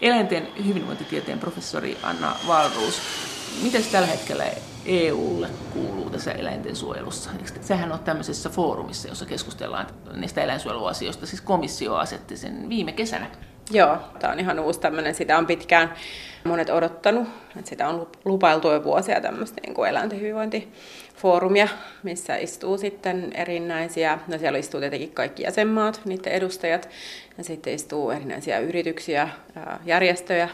Eläinten hyvinvointitieteen professori Anna Valruus, miten tällä hetkellä EUlle kuuluu tässä eläinten suojelussa? Sehän on tämmöisessä foorumissa, jossa keskustellaan niistä eläinsuojeluasioista. Siis komissio asetti sen viime kesänä. Joo, tämä on ihan uusi tämmöinen. Sitä on pitkään monet odottanut. Että sitä on lupailtu jo vuosia tämmöistä niin kuin eläinten hyvinvointifoorumia, missä istuu sitten erinäisiä, no siellä istuu tietenkin kaikki jäsenmaat, niiden edustajat, ja sitten istuu erinäisiä yrityksiä, järjestöjä,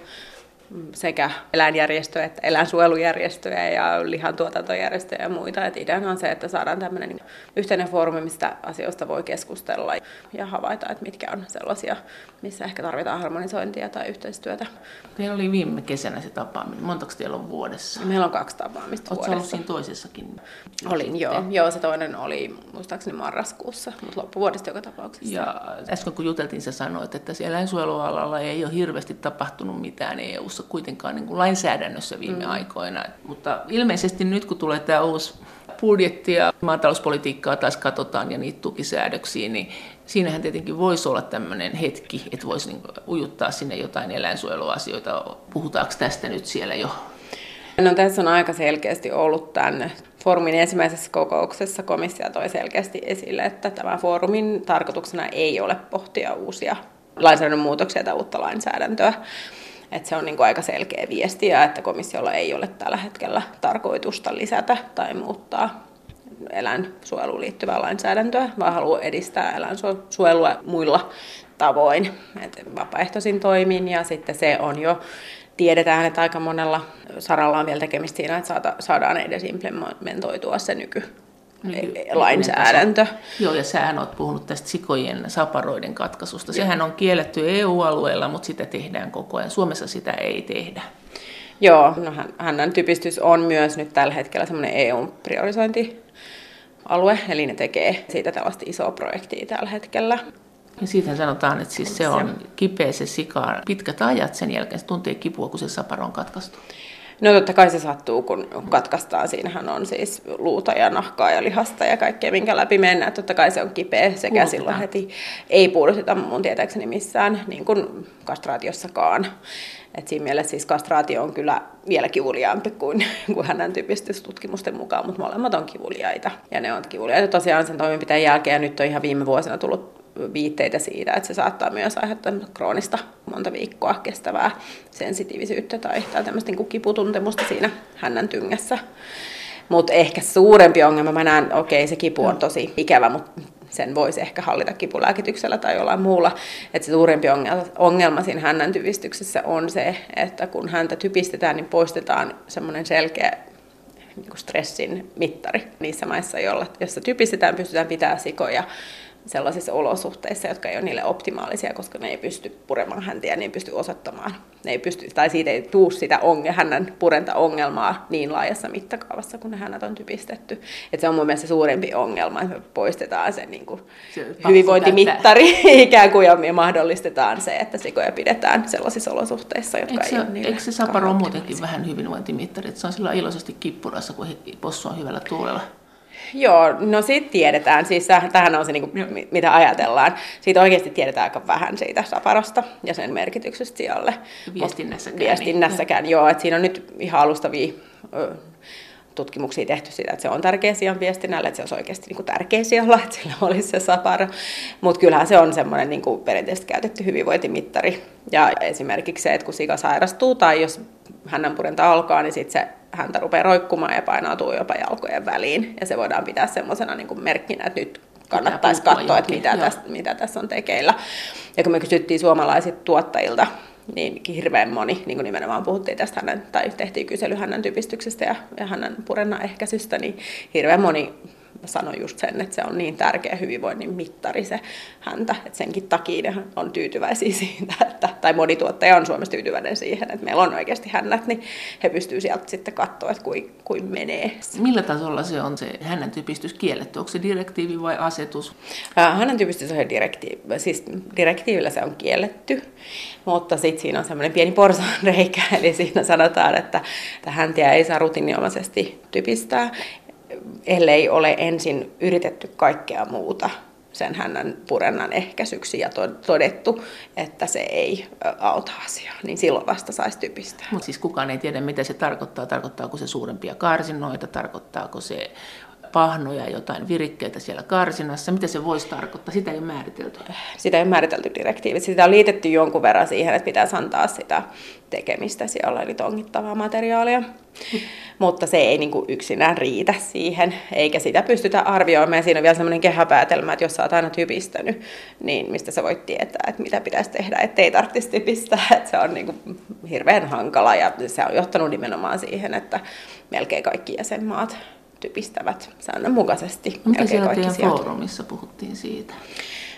sekä eläinjärjestöjä että eläinsuojelujärjestöjä ja lihantuotantojärjestöjä ja muita. Et ideana on se, että saadaan tämmöinen niin yhteinen foorumi, mistä asioista voi keskustella ja havaita, että mitkä on sellaisia, missä ehkä tarvitaan harmonisointia tai yhteistyötä. Teillä oli viime kesänä se tapaaminen. Montako teillä on vuodessa? Meillä on kaksi tapaamista Oletko vuodessa. ollut siinä toisessakin? Olin, joo. joo. se toinen oli muistaakseni marraskuussa, mutta loppuvuodesta joka tapauksessa. Ja äsken kun juteltiin, sä sanoit, että siellä eläinsuojelualalla ei ole hirveästi tapahtunut mitään eu kuitenkaan niin kuin lainsäädännössä viime mm. aikoina. Mutta ilmeisesti nyt kun tulee tämä uusi budjetti ja maatalouspolitiikkaa taas katsotaan ja niitä tukisäädöksiä, niin siinähän tietenkin voisi olla tämmöinen hetki, että voisi niin ujuttaa sinne jotain eläinsuojeluasioita. Puhutaanko tästä nyt siellä jo? No tässä on aika selkeästi ollut tänne foorumin ensimmäisessä kokouksessa komissio toi selkeästi esille, että tämä foorumin tarkoituksena ei ole pohtia uusia lainsäädännön muutoksia tai uutta lainsäädäntöä, että se on niin kuin aika selkeä viesti ja että komissiolla ei ole tällä hetkellä tarkoitusta lisätä tai muuttaa eläinsuojeluun liittyvää lainsäädäntöä, vaan haluaa edistää eläinsuojelua muilla tavoin, että vapaaehtoisin toimin ja sitten se on jo tiedetään, että aika monella saralla on vielä tekemistä siinä, että saadaan edes implementoitua se nyky, lainsäädäntö. Joo, ja sähän olet puhunut tästä sikojen saparoiden katkaisusta. Sehän on kielletty EU-alueella, mutta sitä tehdään koko ajan. Suomessa sitä ei tehdä. Joo, no hännän typistys on myös nyt tällä hetkellä semmoinen EU-priorisointialue, eli ne tekee siitä tällaista isoa projektia tällä hetkellä. Ja siitä sanotaan, että siis se on kipeä se sika pitkät ajat sen jälkeen, se tuntee kipua, kun se saparo on katkaistu. No totta kai se sattuu, kun katkaistaan. Siinähän on siis luuta ja nahkaa ja lihasta ja kaikkea, minkä läpi mennään. Totta kai se on kipeä sekä silloin heti. Ei puolusteta mun tietääkseni missään, niin kuin kastraatiossakaan. Et siinä mielessä siis kastraatio on kyllä vielä kivuliaampi kuin, kuin hänen typistystutkimusten mukaan, mutta molemmat on kivuliaita. Ja ne on kivuliaita tosiaan sen toimenpiteen jälkeen. Ja nyt on ihan viime vuosina tullut viitteitä siitä, että se saattaa myös aiheuttaa kroonista monta viikkoa kestävää sensitiivisyyttä tai, tai tämmöistä niin kiputuntemusta siinä hännän tyngässä. Mutta ehkä suurempi ongelma, mä näen, okei okay, se kipu on tosi ikävä, mutta sen voisi ehkä hallita kipulääkityksellä tai jollain muulla. Että se suurempi ongelma siinä hännän typistyksessä on se, että kun häntä typistetään, niin poistetaan semmoinen selkeä niin stressin mittari niissä maissa, joilla, jossa typistetään, pystytään pitämään sikoja sellaisissa olosuhteissa, jotka ei ole niille optimaalisia, koska ne ei pysty puremaan häntä ja ne ei pysty osoittamaan. Ne ei pysty, tai siitä ei tuu sitä onge, hänen purenta-ongelmaa niin laajassa mittakaavassa, kun ne hänet on typistetty. Et se on mun mielestä suurempi ongelma, että me poistetaan se, niin kuin se hyvinvointimittari ikään kuin ja me mahdollistetaan se, että sikoja pidetään sellaisissa olosuhteissa, jotka eikö se, ei ole niille Eikö se saparo muutenkin vähän hyvinvointimittari, että se on sillä iloisesti kippurassa, kun possu on hyvällä tuulella? Joo, no siitä tiedetään, siis tähän on se, niin kuin, mitä ajatellaan. Siitä oikeasti tiedetään aika vähän siitä saparosta ja sen merkityksestä sijalle. Viestinnässäkään. Viestinnässäkään, niin. joo. Että siinä on nyt ihan alustavia tutkimuksia tehty siitä, että se on tärkeä sijan viestinnälle, että se olisi oikeasti niin kuin tärkeä sijalla, että sillä olisi se saparo. Mutta kyllähän se on semmoinen niin kuin perinteisesti käytetty hyvinvointimittari. Ja esimerkiksi se, että kun sika sairastuu tai jos hänen purenta alkaa, niin sitten se häntä rupeaa roikkumaan ja painautuu jopa jalkojen väliin. Ja se voidaan pitää semmoisena niin merkkinä, että nyt kannattaisi katsoa, että mitä tässä, mitä tässä on tekeillä. Ja kun me kysyttiin suomalaisilta tuottajilta, niin hirveän moni, niin kuin nimenomaan puhuttiin tästä hänen, tai tehtiin kysely hänen typistyksestä ja, ja hänen purennan ehkäisystä, niin hirveän moni sanoi just sen, että se on niin tärkeä hyvinvoinnin mittari se häntä, että senkin takia ne on tyytyväisiä siitä, että, tai moni tuottaja on Suomessa tyytyväinen siihen, että meillä on oikeasti hännät, niin he pystyvät sieltä sitten katsoa, että kuin, kuin menee. Millä tasolla se on se hänen typistys kielletty? Onko se direktiivi vai asetus? Hänen typistys on direktiivi, siis direktiivillä se on kielletty, mutta sitten siinä on semmoinen pieni porsaanreikä, eli siinä sanotaan, että häntiä ei saa rutiininomaisesti typistää, ellei ole ensin yritetty kaikkea muuta. sen hännän purennan ehkäisyksi ja todettu, että se ei auta asiaa, niin silloin vasta saisi typistää. Mutta siis kukaan ei tiedä, mitä se tarkoittaa. Tarkoittaako se suurempia karsinoita, tarkoittaako se pahnoja, jotain virikkeitä siellä karsinassa. Mitä se voisi tarkoittaa? Sitä ei ole määritelty. Sitä ei ole määritelty direktiivit. Sitä on liitetty jonkun verran siihen, että pitäisi antaa sitä tekemistä siellä, eli tongittavaa materiaalia. Mutta se ei niin kuin yksinään riitä siihen, eikä sitä pystytä arvioimaan. Ja siinä on vielä sellainen kehäpäätelmä, että jos sä oot aina typistänyt, niin mistä sä voit tietää, että mitä pitäisi tehdä, ettei tarvitsisi typistää. Että se on niin kuin hirveän hankala ja se on johtanut nimenomaan siihen, että melkein kaikki jäsenmaat typistävät säännönmukaisesti. Mitä siellä teidän sieltä. foorumissa puhuttiin siitä?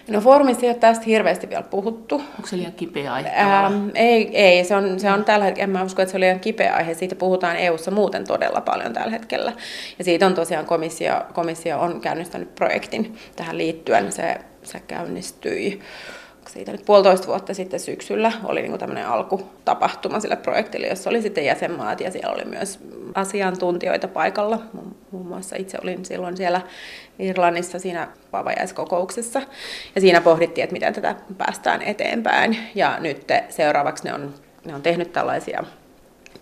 No foorumissa ei ole tästä hirveästi vielä puhuttu. Onko se liian kipeä aihe? Ähm, ei, ei, se on, se on tällä hetkellä, en mä usko, että se on liian kipeä aihe. Siitä puhutaan EU-ssa muuten todella paljon tällä hetkellä. Ja siitä on tosiaan komissio, komissio on käynnistänyt projektin tähän liittyen. Se, se käynnistyi siitä nyt puolitoista vuotta sitten syksyllä oli niin tämmöinen alkutapahtuma sille projektille, jossa oli sitten jäsenmaat ja siellä oli myös asiantuntijoita paikalla. Muun muassa itse olin silloin siellä Irlannissa siinä vavajaiskokouksessa. Ja siinä pohdittiin, että miten tätä päästään eteenpäin. Ja nyt seuraavaksi ne on, ne on tehnyt tällaisia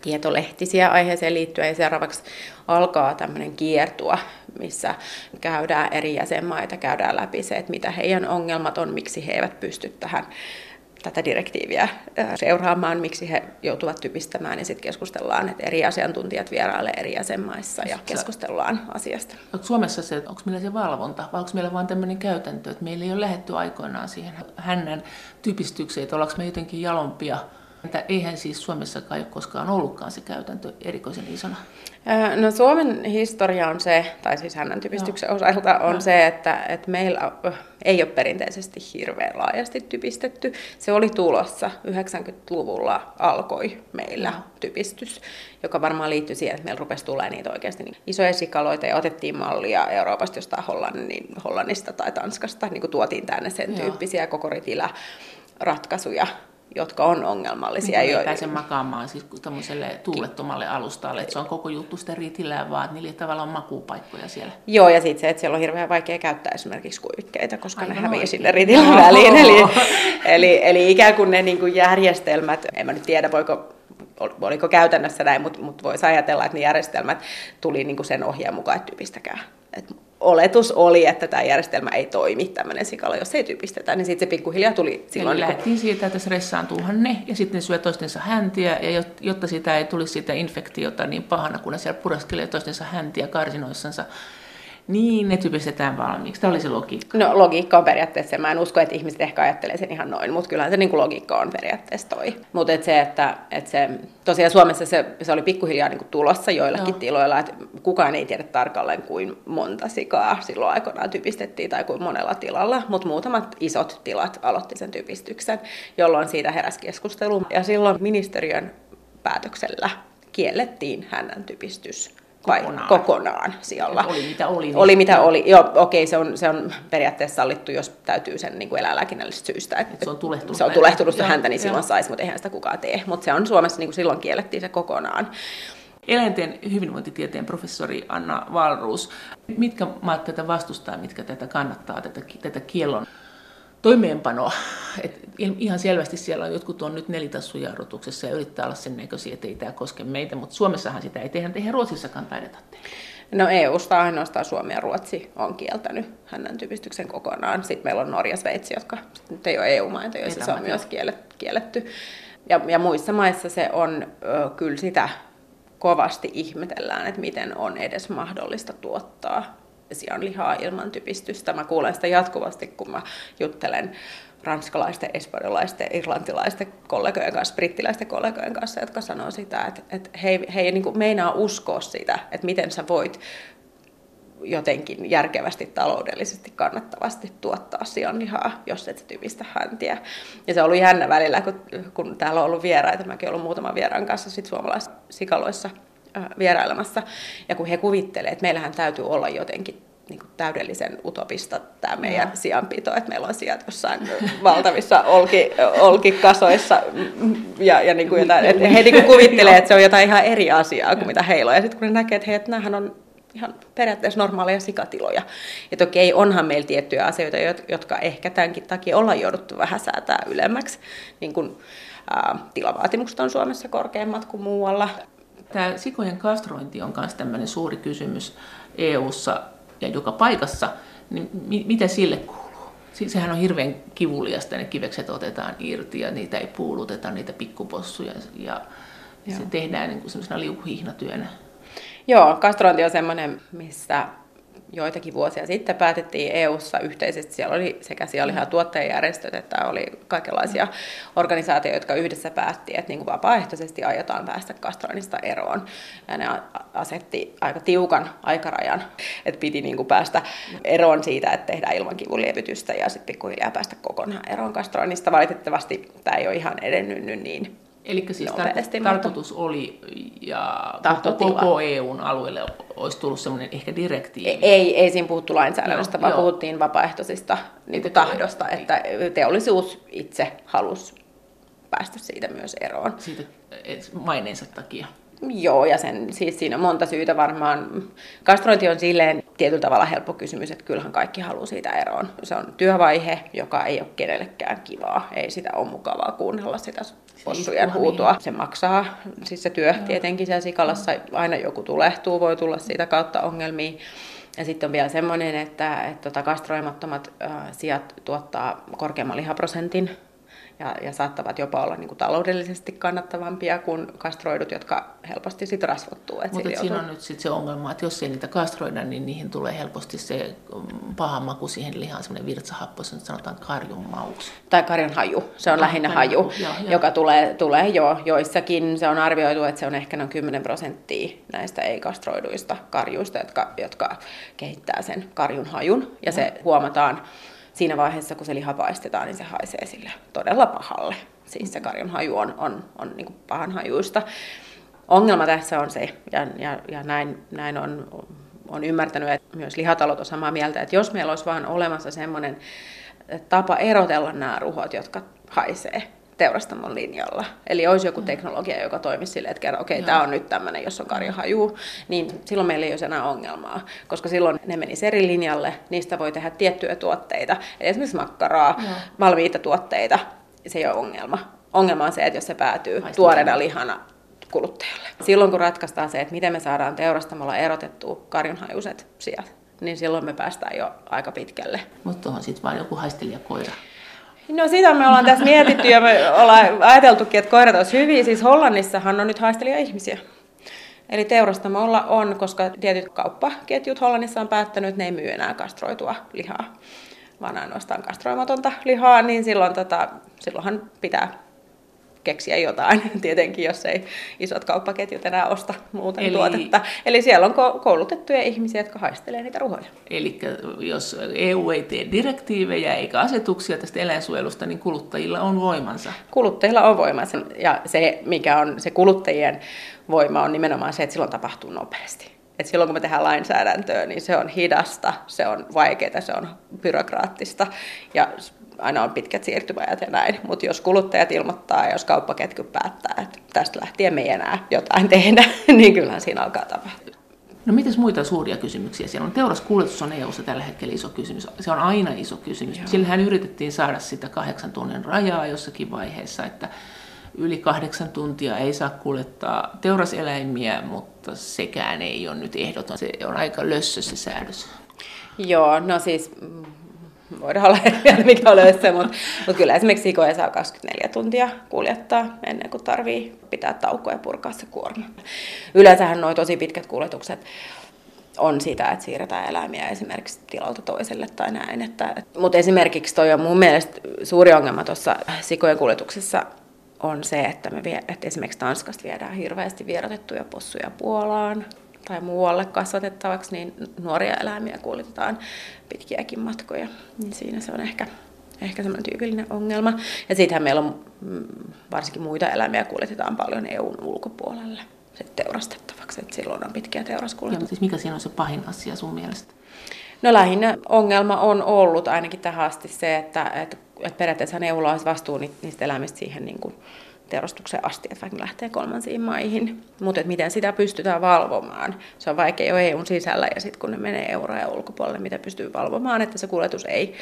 tietolehtisiä aiheeseen liittyen ja seuraavaksi alkaa tämmöinen kiertua, missä käydään eri jäsenmaita, käydään läpi se, että mitä heidän ongelmat on, miksi he eivät pysty tähän tätä direktiiviä seuraamaan, miksi he joutuvat typistämään ja sitten keskustellaan, että eri asiantuntijat vierailee eri jäsenmaissa ja keskustellaan asiasta. Onko Suomessa se, onko meillä se valvonta vai onko meillä vain tämmöinen käytäntö, että meillä ei ole lähetty aikoinaan siihen hännän typistykseen, että ollaanko me jotenkin jalompia että eihän siis Suomessakaan ole koskaan ollutkaan se käytäntö erikoisen isona. No Suomen historia on se, tai siis hänen typistyksen Joo. osalta on Joo. se, että, että meillä ei ole perinteisesti hirveän laajasti typistetty. Se oli tulossa, 90-luvulla alkoi meillä Joo. typistys, joka varmaan liittyy siihen, että meillä rupesi tulemaan niitä oikeasti niin isoja sikaloita ja otettiin mallia Euroopasta jostain Hollannin, Hollannista tai Tanskasta, niin kuin tuotiin tänne sen Joo. tyyppisiä koko ratkaisuja jotka on ongelmallisia. Niin, ei pääse makaamaan siis tämmöiselle tuulettomalle alustalle, että se on koko juttu riitillään, vaan että niillä tavallaan on makuupaikkoja siellä. Joo, ja sitten se, että siellä on hirveän vaikea käyttää esimerkiksi kuivikkeita, koska Aivan ne häviää sille riitillä väliin. Eli, eli, eli ikään kuin ne niin kuin järjestelmät, en mä nyt tiedä, voiko oliko käytännössä näin, mutta, mutta voisi ajatella, että ne järjestelmät tuli niin kuin sen ohjeen mukaan, että typistäkää. Et oletus oli, että tämä järjestelmä ei toimi, tämmöinen sikala, jos ei typistetä, niin sitten se pikkuhiljaa tuli silloin. Eli niin lähdettiin siitä, että stressaantuuhan ne, ja sitten ne syö toistensa häntiä, ja jotta sitä ei tulisi sitä infektiota niin pahana, kun ne siellä pureskelee toistensa häntiä karsinoissansa, niin, ne typistetään valmiiksi. Tämä oli se logiikka. No logiikka on periaatteessa. Mä en usko, että ihmiset ehkä ajattelee sen ihan noin, mutta kyllähän se niin kuin logiikka on periaatteessa toi. Mutta et se, että et se, tosiaan Suomessa se, se oli pikkuhiljaa niin kuin tulossa joillakin no. tiloilla, että kukaan ei tiedä tarkalleen kuin monta sikaa silloin aikoinaan typistettiin tai kuin monella tilalla, mutta muutamat isot tilat aloitti sen typistyksen, jolloin siitä heräsi keskustelu. Ja silloin ministeriön päätöksellä kiellettiin hänen typistys kokonaan, kokonaan siellä. Oli mitä oli. Niin. Oli mitä oli. Joo, okei, se on, se on periaatteessa sallittu, jos täytyy sen niin eläinlääkinnällisestä syystä. Että se on tulehtunut, se on tulehtunut joo, häntä, niin silloin saisi, mutta eihän sitä kukaan tee. Mutta se on Suomessa, niin kuin silloin kiellettiin se kokonaan. Eläinten hyvinvointitieteen professori Anna Valruus, mitkä maat tätä vastustaa, mitkä tätä kannattaa, tätä, tätä kiellon toimeenpanoa. Et ihan selvästi siellä on, jotkut on nyt nelitassujarrutuksessa ja yrittää olla sen näköisiä, että ei tämä koske meitä, mutta Suomessahan sitä ei tehdä, eihän Ruotsissakaan taideta tehdä. No EU-sta ainoastaan Suomi ja Ruotsi on kieltänyt hänen typistyksen kokonaan. Sitten meillä on Norja ja Sveitsi, jotka nyt ei ole EU-maita, joissa se on myös kielletty. Ja, ja muissa maissa se on ö, kyllä sitä kovasti ihmetellään, että miten on edes mahdollista tuottaa sianlihaa ilman typistystä. Mä kuulen sitä jatkuvasti, kun mä juttelen ranskalaisten, espanjalaisten, irlantilaisten kollegojen kanssa, brittiläisten kollegojen kanssa, jotka sanoo sitä, että, että he, he ei niin meinaa uskoa sitä, että miten sä voit jotenkin järkevästi, taloudellisesti, kannattavasti tuottaa sianlihaa, jos et typistä häntiä. Ja se ollut jännä välillä, kun, kun täällä on ollut vieraita, mäkin olen ollut muutaman vieraan kanssa sit suomalaisissa sikaloissa vierailemassa, ja kun he kuvittelevat, että meillähän täytyy olla jotenkin niin kuin täydellisen utopista tämä meidän no. sijanpito, että meillä on sijat jossain valtavissa olki, olkikasoissa ja, ja niin kuin jotain, että he niin kuin kuvittelee, että se on jotain ihan eri asiaa kuin mitä heillä on. Ja sitten kun ne näkee, että hei, että on ihan periaatteessa normaaleja sikatiloja. Ja toki ei onhan meillä tiettyjä asioita, jotka ehkä tämänkin takia ollaan jouduttu vähän säätää ylemmäksi. Niin kuin, ää, tilavaatimukset on Suomessa korkeammat kuin muualla. Tämä sikojen kastrointi on myös tämmöinen suuri kysymys EU:ssa ja joka paikassa. Niin mi- mitä sille kuuluu? Sehän on hirveän kivuliasta, ne kivekset otetaan irti ja niitä ei puuluteta, niitä pikkupossuja. Ja Joo. se tehdään niin semmoisena liukuhihnatyönä. Joo, kastrointi on semmoinen, missä joitakin vuosia sitten päätettiin EU-ssa yhteisesti, siellä oli sekä sianlihan tuottajajärjestöt että oli kaikenlaisia organisaatioita, jotka yhdessä päätti, että niin kuin vapaaehtoisesti aiotaan päästä kastroinnista eroon. Ja ne asetti aika tiukan aikarajan, että piti niin kuin päästä eroon siitä, että tehdään ilman kivunlievitystä ja sitten pikkuhiljaa päästä kokonaan eroon kastroinnista. Valitettavasti tämä ei ole ihan edennyt niin Eli siis nopeasti, tarkoitus mutta... oli, ja koko EUn alueelle olisi tullut semmoinen ehkä direktiivi. Ei, ei siinä puhuttu lainsäädännöstä, vaan joo. puhuttiin vapaaehtoisista niin kuin tahdosta, että teollisuus itse halusi päästä siitä myös eroon. Siitä maineensa takia. Joo, ja sen, siis siinä on monta syytä varmaan. Kastrointi on silleen tietyllä tavalla helppo kysymys, että kyllähän kaikki haluaa siitä eroon. Se on työvaihe, joka ei ole kenellekään kivaa. Ei sitä ole mukavaa kuunnella sitä possujen huutoa. Se maksaa, siis se työ Joo. tietenkin siellä sikalassa, aina joku tulehtuu, voi tulla siitä kautta ongelmia. Ja sitten on vielä semmoinen, että, että tota kastroimattomat äh, sijat tuottaa korkeamman lihaprosentin ja, ja saattavat jopa olla niin kuin taloudellisesti kannattavampia kuin kastroidut, jotka helposti sitten rasvottuu. Mutta siinä on nyt sit se ongelma, että jos ei niitä kastroida, niin niihin tulee helposti se mm, paha maku siihen lihaan, semmoinen virtsahappo, se sanotaan karjun maus. Tai karjun haju, se on ah, lähinnä haju, haju joo, joo. joka tulee, tulee jo joissakin. Se on arvioitu, että se on ehkä noin 10 prosenttia näistä ei-kastroiduista karjuista, jotka, jotka kehittää sen karjun hajun. Ja se huomataan siinä vaiheessa, kun se liha paistetaan, niin se haisee sille todella pahalle. Siis se karjon haju on, on, on niin kuin pahan hajuista. Ongelma tässä on se, ja, ja, ja näin, näin on, on ymmärtänyt, että myös lihatalot on samaa mieltä, että jos meillä olisi vain olemassa semmoinen tapa erotella nämä ruhot, jotka haisee, teurastamon linjalla. Eli olisi joku teknologia, joka toimisi silleen, että kerran, okei, okay, tämä on nyt tämmöinen, jos on karjahaju, niin silloin meillä ei olisi enää ongelmaa, koska silloin ne menisi eri linjalle, niistä voi tehdä tiettyjä tuotteita, eli esimerkiksi makkaraa, Joo. valmiita tuotteita, se ei ole ongelma. Ongelma on se, että jos se päätyy Haistaa tuoreena lihana kuluttajalle. Silloin kun ratkaistaan se, että miten me saadaan teurastamalla erotettua karjonhajuiset sijat, niin silloin me päästään jo aika pitkälle. Mutta on sitten vain joku haistelijakoira. No sitä me ollaan tässä mietitty ja me ollaan ajateltukin, että koirat olisi hyviä. Siis Hollannissahan on nyt haistelija ihmisiä. Eli teurastamolla on, koska tietyt kauppaketjut Hollannissa on päättänyt, että ne ei myy enää kastroitua lihaa, vaan ainoastaan kastroimatonta lihaa, niin silloin tota, silloinhan pitää keksiä jotain, tietenkin, jos ei isot kauppaketjut enää osta muuten Eli... tuotetta. Eli siellä on koulutettuja ihmisiä, jotka haistelee niitä ruhoja. Eli jos EU ei tee direktiivejä eikä asetuksia tästä eläinsuojelusta, niin kuluttajilla on voimansa. Kuluttajilla on voimansa, ja se, mikä on se kuluttajien voima, on nimenomaan se, että silloin tapahtuu nopeasti. Et silloin kun me tehdään lainsäädäntöä, niin se on hidasta, se on vaikeaa, se on byrokraattista ja aina on pitkät siirtymäajat ja näin, mutta jos kuluttajat ilmoittaa ja jos kauppaketju päättää, että tästä lähtien me ei enää jotain tehdä, niin kyllähän siinä alkaa tapahtua. No mitäs muita suuria kysymyksiä siellä on? Teuraskuljetus on EU-ssa tällä hetkellä iso kysymys. Se on aina iso kysymys. Joo. Sillähän yritettiin saada sitä kahdeksan tunnin rajaa jossakin vaiheessa, että yli kahdeksan tuntia ei saa kuljettaa teuraseläimiä, mutta sekään ei ole nyt ehdoton. Se on aika lössö se säädös. Joo, no siis voidaan olla eri mieltä, mikä on se, mutta, mutta kyllä esimerkiksi sikoja saa 24 tuntia kuljettaa ennen kuin tarvii pitää taukoja ja purkaa se kuorma. Yleensähän nuo tosi pitkät kuljetukset on sitä, että siirretään eläimiä esimerkiksi tilalta toiselle tai näin. Että, mutta esimerkiksi toi on mun mielestä suuri ongelma tuossa sikojen kuljetuksessa on se, että, me vie, että esimerkiksi Tanskasta viedään hirveästi vierotettuja possuja Puolaan, tai muualle kasvatettavaksi, niin nuoria eläimiä kuljetetaan pitkiäkin matkoja. Niin siinä se on ehkä, ehkä semmoinen tyypillinen ongelma. Ja siitähän meillä on mm, varsinkin muita eläimiä kuljetetaan paljon EUn ulkopuolelle sitten teurastettavaksi, että silloin on pitkiä teuraskuljetuksia. siis mikä siinä on se pahin asia sun mielestä? No lähinnä ongelma on ollut ainakin tähän asti se, että, että, että periaatteessa EUlla olisi vastuu niistä eläimistä siihen niin kuin teurastukseen asti, että vaikka lähtee kolmansiin maihin. Mutta miten sitä pystytään valvomaan, se on vaikea jo EUn sisällä ja sitten kun ne menee euroja ulkopuolelle, mitä pystyy valvomaan, että se kuljetus ei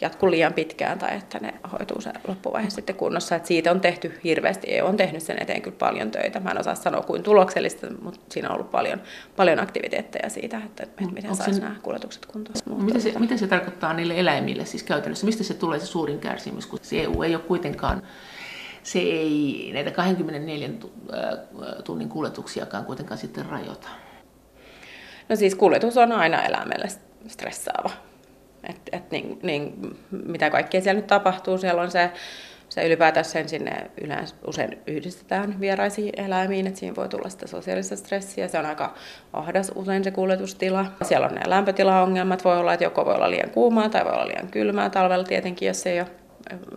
jatku liian pitkään tai että ne hoituu se loppuvaihe sitten kunnossa. Et siitä on tehty hirveästi, EU on tehnyt sen eteen kyllä paljon töitä. Mä en osaa sanoa kuin tuloksellista, mutta siinä on ollut paljon, paljon aktiviteetteja siitä, että, että miten saisi se... nämä kuljetukset kuntoon. Mitä se, mitä se tarkoittaa niille eläimille siis käytännössä? Mistä se tulee se suurin kärsimys, kun se EU ei ole kuitenkaan se ei näitä 24 tunnin kuljetuksiakaan kuitenkaan sitten rajoita. No siis kuljetus on aina eläimelle stressaava et, et niin, niin, mitä kaikkea siellä nyt tapahtuu, siellä on se, se ylipäätään sen sinne yleensä usein yhdistetään vieraisiin eläimiin, että siinä voi tulla sitä sosiaalista stressiä. Se on aika ahdas usein se kuljetustila. Siellä on ne lämpötilaongelmat, voi olla, että joko voi olla liian kuumaa tai voi olla liian kylmää talvella tietenkin, jos ei ole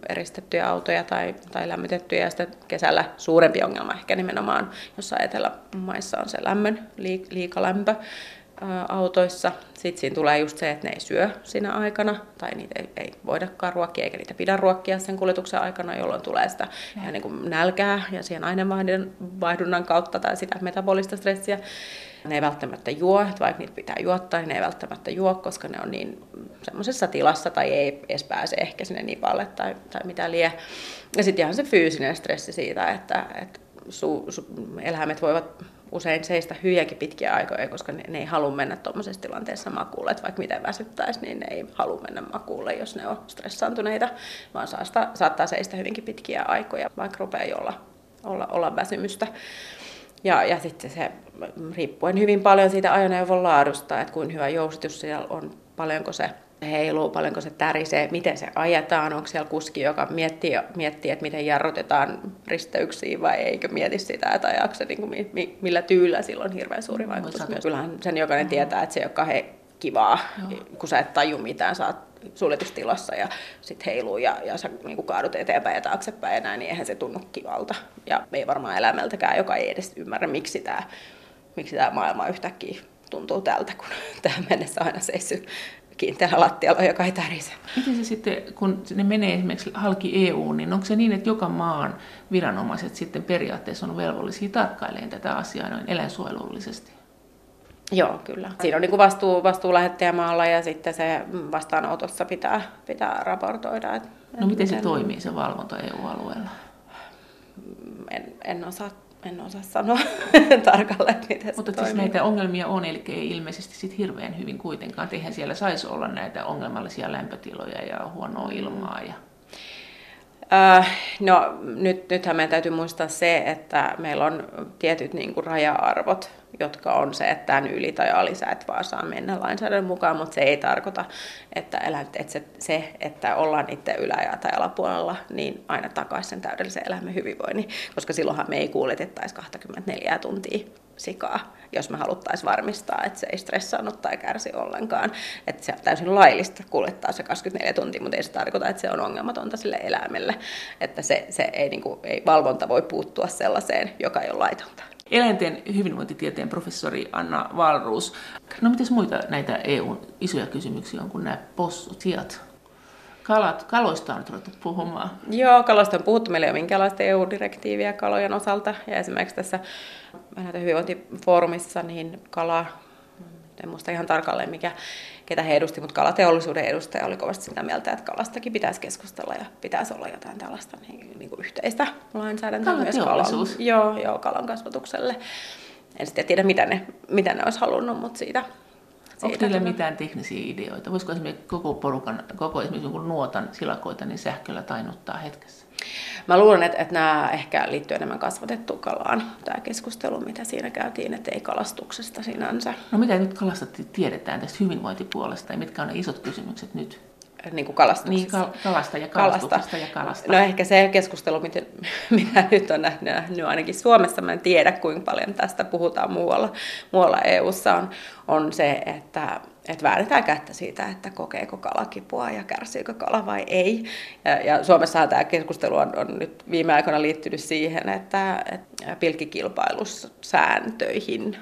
eristettyjä autoja tai, tai lämmitettyjä. Ja sitten kesällä suurempi ongelma ehkä nimenomaan, jos etelämaissa on se lämmön, liikalämpö autoissa. Sitten siinä tulee just se, että ne ei syö siinä aikana, tai niitä ei, ei voidakaan ruokkia, eikä niitä pidä ruokkia sen kuljetuksen aikana, jolloin tulee sitä ihan niin kuin nälkää ja siihen aineenvaihdunnan kautta tai sitä metabolista stressiä. Ne ei välttämättä juo, että vaikka niitä pitää juottaa, niin ne ei välttämättä juo, koska ne on niin semmoisessa tilassa tai ei edes pääse ehkä sinne nipalle tai, tai mitä lie. Ja sitten ihan se fyysinen stressi siitä, että, että su, su, eläimet voivat usein seistä hyviäkin pitkiä aikoja, koska ne, ne ei halua mennä tuommoisessa tilanteessa makuulle, että vaikka miten väsyttäisi, niin ne ei halua mennä makuulle, jos ne on stressaantuneita, vaan saattaa, saattaa seistä hyvinkin pitkiä aikoja, vaikka rupeaa olla, olla, olla väsymystä. Ja, ja sitten se riippuen hyvin paljon siitä ajoneuvon laadusta, että kuin hyvä jousitus siellä on, paljonko se heiluu, paljonko se tärisee, miten se ajetaan, onko siellä kuski, joka miettii, miettii että miten jarrutetaan risteyksiin vai eikö mieti sitä, että ajaako se, niin kuin, millä tyylillä sillä on hirveän suuri vaikutus. Myös. Kyllähän sen jokainen tietää, että se ei ole kivaa, Joo. kun sä et taju mitään, sä oot suljetustilassa ja sit heiluu ja, ja sä niin kuin kaadut eteenpäin ja taaksepäin ja näin, niin eihän se tunnu kivalta. Ja ei varmaan eläimeltäkään, joka ei edes ymmärrä, miksi tämä miksi tämä maailma yhtäkkiä tuntuu tältä, kun tähän mennessä aina seissyt kiinteällä lattialla, joka ei tärise. Miten se sitten, kun ne menee esimerkiksi halki EU, niin onko se niin, että joka maan viranomaiset sitten periaatteessa on velvollisia tarkkailemaan tätä asiaa noin eläinsuojelullisesti? Joo, kyllä. Siinä on niin vastuu, vastuu lähettäjämaalla ja sitten se vastaanotossa pitää, pitää raportoida. Että, no miten se toimii se valvonta EU-alueella? En, en osaa en osaa sanoa tarkalleen, miten Mutta siis näitä ongelmia on, eli ei ilmeisesti sit hirveän hyvin kuitenkaan. Eihän siellä saisi olla näitä ongelmallisia lämpötiloja ja huonoa ilmaa. Ja... No nyt, nythän meidän täytyy muistaa se, että meillä on tietyt niin kuin raja-arvot jotka on se, että tämän yli tai ali sä et vaan saa mennä lainsäädännön mukaan, mutta se ei tarkoita, että, eläimet, että se, se, että ollaan itse ylä- tai alapuolella, niin aina takaisin sen täydellisen eläimen hyvinvoinnin, koska silloinhan me ei kuljetettaisi 24 tuntia sikaa, jos me haluttaisiin varmistaa, että se ei stressaannut tai kärsi ollenkaan. Että se on täysin laillista kuljettaa se 24 tuntia, mutta ei se tarkoita, että se on ongelmatonta sille eläimelle. Että se, se ei, niin kuin, ei valvonta voi puuttua sellaiseen, joka ei ole laitonta eläinten hyvinvointitieteen professori Anna Valruus. No mitäs muita näitä EUn isoja kysymyksiä on kuin nämä possut, siat? Kalat, kaloista on ruvettu puhumaan. Joo, kaloista on puhuttu. Meillä ei ole minkäänlaista EU-direktiiviä kalojen osalta. Ja esimerkiksi tässä hyvinvointifoorumissa niin kala, en muista ihan tarkalleen mikä, ketä he edusti, mutta kalateollisuuden edustaja oli kovasti sitä mieltä, että kalastakin pitäisi keskustella ja pitäisi olla jotain tällaista niin, niin kuin yhteistä lainsäädäntöä myös kalan, joo, joo, kalan kasvatukselle. En sitten tiedä, mitä ne, mitä ne olisi halunnut, mutta siitä, Onko teillä mitään teknisiä ideoita? Voisiko esimerkiksi koko porukan, koko esimerkiksi nuotan silakoita niin sähköllä tainuttaa hetkessä? Mä luulen, että, että nämä ehkä liittyy enemmän kasvatettuun kalaan, tämä keskustelu, mitä siinä käytiin, että ei kalastuksesta sinänsä. No mitä nyt kalasta tiedetään tästä hyvinvointipuolesta ja mitkä on ne isot kysymykset nyt? Niin kuin kalastuksessa. Niin, kalasta ja kalastuksesta ja kalasta. No ehkä se keskustelu, mitä, mitä nyt on nähnyt, nähnyt ainakin Suomessa, mä en tiedä kuinka paljon tästä puhutaan muualla, muualla EU-ssa, on, on se, että, että väännetään kättä siitä, että kokeeko kala kipua ja kärsiikö kala vai ei. Ja, ja Suomessahan tämä keskustelu on, on nyt viime aikoina liittynyt siihen, että, että pilkkikilpailussääntöihin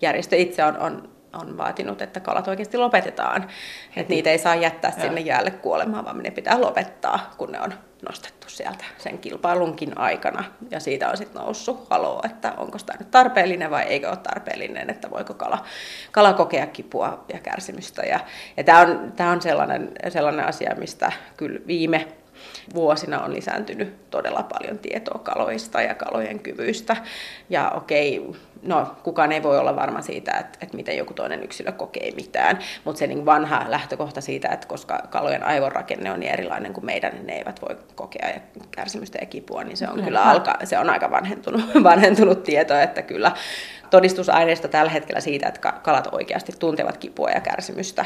järjestö itse on, on on vaatinut, että kalat oikeasti lopetetaan. Että niitä ei saa jättää sinne jäälle kuolemaan, vaan ne pitää lopettaa, kun ne on nostettu sieltä sen kilpailunkin aikana. Ja siitä on sitten noussut haloo, että onko tämä nyt tarpeellinen vai eikö ole tarpeellinen, että voiko kala, kala kokea kipua ja kärsimystä. Ja, ja tämä on, tämä on sellainen, sellainen asia, mistä kyllä viime vuosina on lisääntynyt todella paljon tietoa kaloista ja kalojen kyvyistä. Ja okei, no kukaan ei voi olla varma siitä, että, että miten joku toinen yksilö kokee mitään, mutta se niin vanha lähtökohta siitä, että koska kalojen aivonrakenne on niin erilainen kuin meidän, niin ne eivät voi kokea ja kärsimystä ja kipua, niin se on kyllä, kyllä alka, se on aika vanhentunut, vanhentunut tieto, että kyllä todistusaineisto tällä hetkellä siitä, että kalat oikeasti tuntevat kipua ja kärsimystä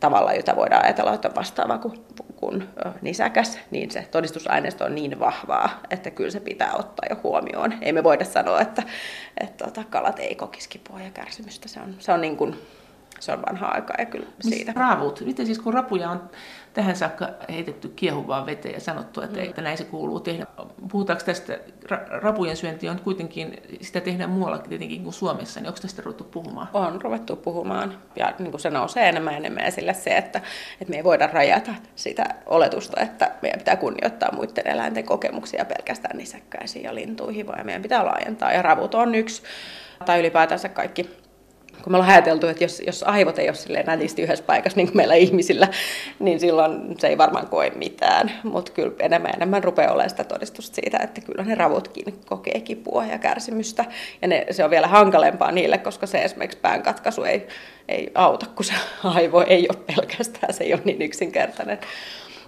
tavalla, jota voidaan ajatella, että on vastaava kuin, kuin nisäkäs, niin se todistusaineisto on niin vahvaa, että kyllä se pitää ottaa jo huomioon. Ei me voida sanoa, että, että, että kalat ei kokisi kipua ja kärsimystä. Se on, se on niin kuin se on vanha aika ja kyllä siitä. Raavut. Miten siis kun rapuja on tähän saakka heitetty kiehuvaan veteen ja sanottu, että, mm. että näin se kuuluu tehdä. Puhutaanko tästä, rapujen syönti on kuitenkin, sitä tehdään muuallakin tietenkin kuin Suomessa, niin onko tästä ruvettu puhumaan? On ruvettu puhumaan ja niin kuin se nousee enemmän ja enemmän esille se, että, että me ei voida rajata sitä oletusta, että meidän pitää kunnioittaa muiden eläinten kokemuksia pelkästään nisäkkäisiin ja lintuihin, vaan meidän pitää laajentaa ja ravut on yksi tai ylipäätänsä kaikki kun me ollaan ajateltu, että jos, jos aivot ei ole nätisti yhdessä paikassa niin kuin meillä ihmisillä, niin silloin se ei varmaan koe mitään. Mutta kyllä enemmän ja enemmän rupeaa olemaan sitä todistusta siitä, että kyllä ne ravutkin kokee kipua ja kärsimystä. Ja ne, se on vielä hankalempaa niille, koska se esimerkiksi pään katkaisu ei, ei auta, kun se aivo ei ole pelkästään, se ei ole niin yksinkertainen.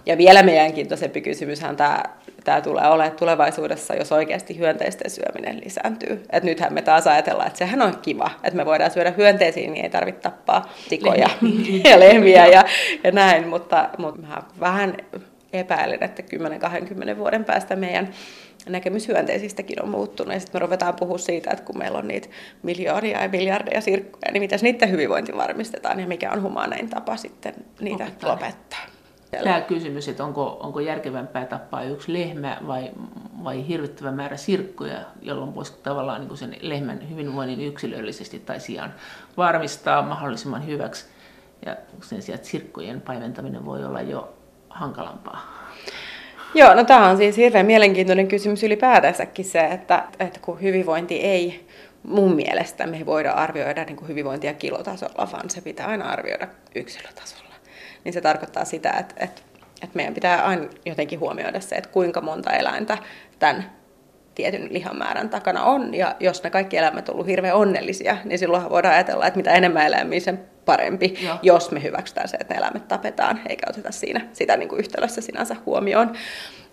Ja vielä meidän kiintoisempi kysymyshän tämä, tämä tulee olemaan tulevaisuudessa, jos oikeasti hyönteisten syöminen lisääntyy. Et nythän me taas ajatellaan, että sehän on kiva, että me voidaan syödä hyönteisiä, niin ei tarvitse tappaa tikoja ja lehmiä ja, ja näin, mutta, mutta mä vähän epäilen, että 10-20 vuoden päästä meidän näkemys hyönteisistäkin on muuttunut. Ja sitten me ruvetaan puhua siitä, että kun meillä on niitä miljoonia ja miljardeja sirkkoja, niin miten niiden hyvinvointi varmistetaan ja mikä on humaanein tapa sitten niitä lopettaa. lopettaa. Tämä kysymys, että onko, onko järkevämpää tappaa yksi lehmä vai, vai hirvittävä määrä sirkkoja, jolloin voisi tavallaan niin sen lehmän hyvinvoinnin yksilöllisesti tai sijaan varmistaa mahdollisimman hyväksi. Ja sen sijaan, että sirkkojen paimentaminen voi olla jo hankalampaa. Joo, no tämä on siis hirveän mielenkiintoinen kysymys ylipäätänsäkin se, että, että kun hyvinvointi ei mun mielestä me voida arvioida niin kuin hyvinvointia kilotasolla, vaan se pitää aina arvioida yksilötasolla niin se tarkoittaa sitä, että, että, että meidän pitää aina jotenkin huomioida se, että kuinka monta eläintä tämän tietyn lihamäärän takana on. Ja jos ne kaikki eläimet on ollut hirveän onnellisia, niin silloin voidaan ajatella, että mitä enemmän eläimiä, sen parempi, Joo. jos me hyväksytään se, että ne eläimet tapetaan, eikä oteta siinä sitä niin kuin yhtälössä sinänsä huomioon.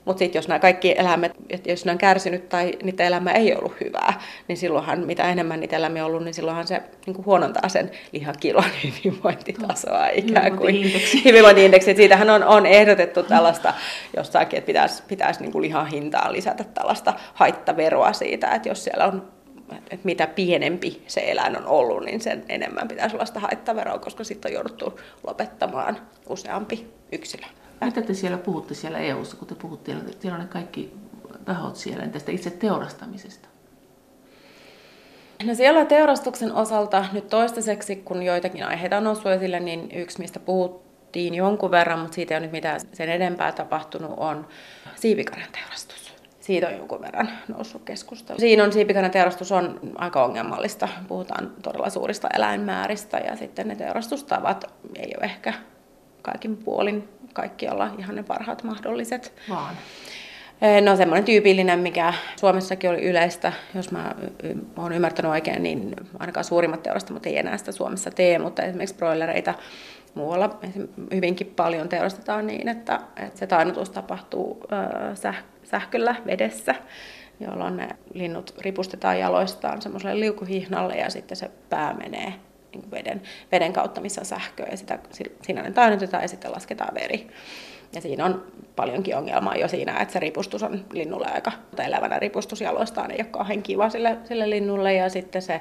Mutta sitten jos nämä kaikki eläimet, jos ne on kärsinyt tai niiden elämä ei ollut hyvää, niin silloinhan mitä enemmän niitä elämiä on ollut, niin silloinhan se niin kuin huonontaa sen lihakilon hyvinvointitasoa ikään kuin. Hyvinvointiindeksi. Siitähän on, on ehdotettu tällaista jossakin, että pitäisi, pitäisi niin kuin lihan hintaan lisätä tällaista haittaveroa siitä, että jos siellä on että mitä pienempi se eläin on ollut, niin sen enemmän pitäisi olla sitä haittaveroa, koska sitten on jouduttu lopettamaan useampi yksilö. Mitä te siellä puhutte siellä EU-ssa, kun te puhutte, siellä on ne kaikki tahot siellä, tästä itse teurastamisesta? No siellä teurastuksen osalta nyt toistaiseksi, kun joitakin aiheita on noussut esille, niin yksi, mistä puhuttiin jonkun verran, mutta siitä ei ole nyt mitään sen enempää tapahtunut, on siipikaran teurastus. Siitä on jonkun verran noussut keskustelu. Siinä on siipikaran teurastus on aika ongelmallista. Puhutaan todella suurista eläinmääristä ja sitten ne teurastustavat ei ole ehkä kaikin puolin kaikkialla ihan ne parhaat mahdolliset. Vaan. No semmoinen tyypillinen, mikä Suomessakin oli yleistä, jos mä oon ymmärtänyt oikein, niin ainakaan suurimmat teurastamot ei enää sitä Suomessa tee, mutta esimerkiksi broilereita muualla hyvinkin paljon teurastetaan niin, että, että se tainnutus tapahtuu sähköllä vedessä, jolloin ne linnut ripustetaan jaloistaan semmoiselle liukuhihnalle ja sitten se pää menee niin veden, veden kautta, missä on sähköä, ja sitä, siinä ne tainnutetaan ja sitten lasketaan veri. Ja siinä on paljonkin ongelmaa jo siinä, että se ripustus on linnulle aika, tai elävänä ripustus jaloistaan ei ole kauhean kiva sille, sille linnulle, ja sitten se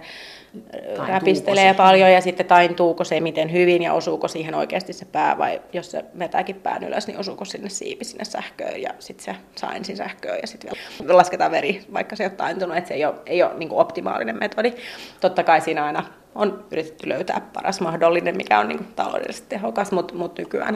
taintuuko räpistelee se? paljon, ja sitten taintuuko se miten hyvin, ja osuuko siihen oikeasti se pää, vai jos se vetääkin pään ylös, niin osuuko sinne siipi sinne sähköön, ja sitten se saa ensin sähköön, ja sitten lasketaan veri, vaikka se ei ole taintunut, että se ei ole, ei ole niin optimaalinen metodi. Totta kai siinä aina on yritetty löytää paras mahdollinen, mikä on niin kuin taloudellisesti tehokas, mutta mut nykyään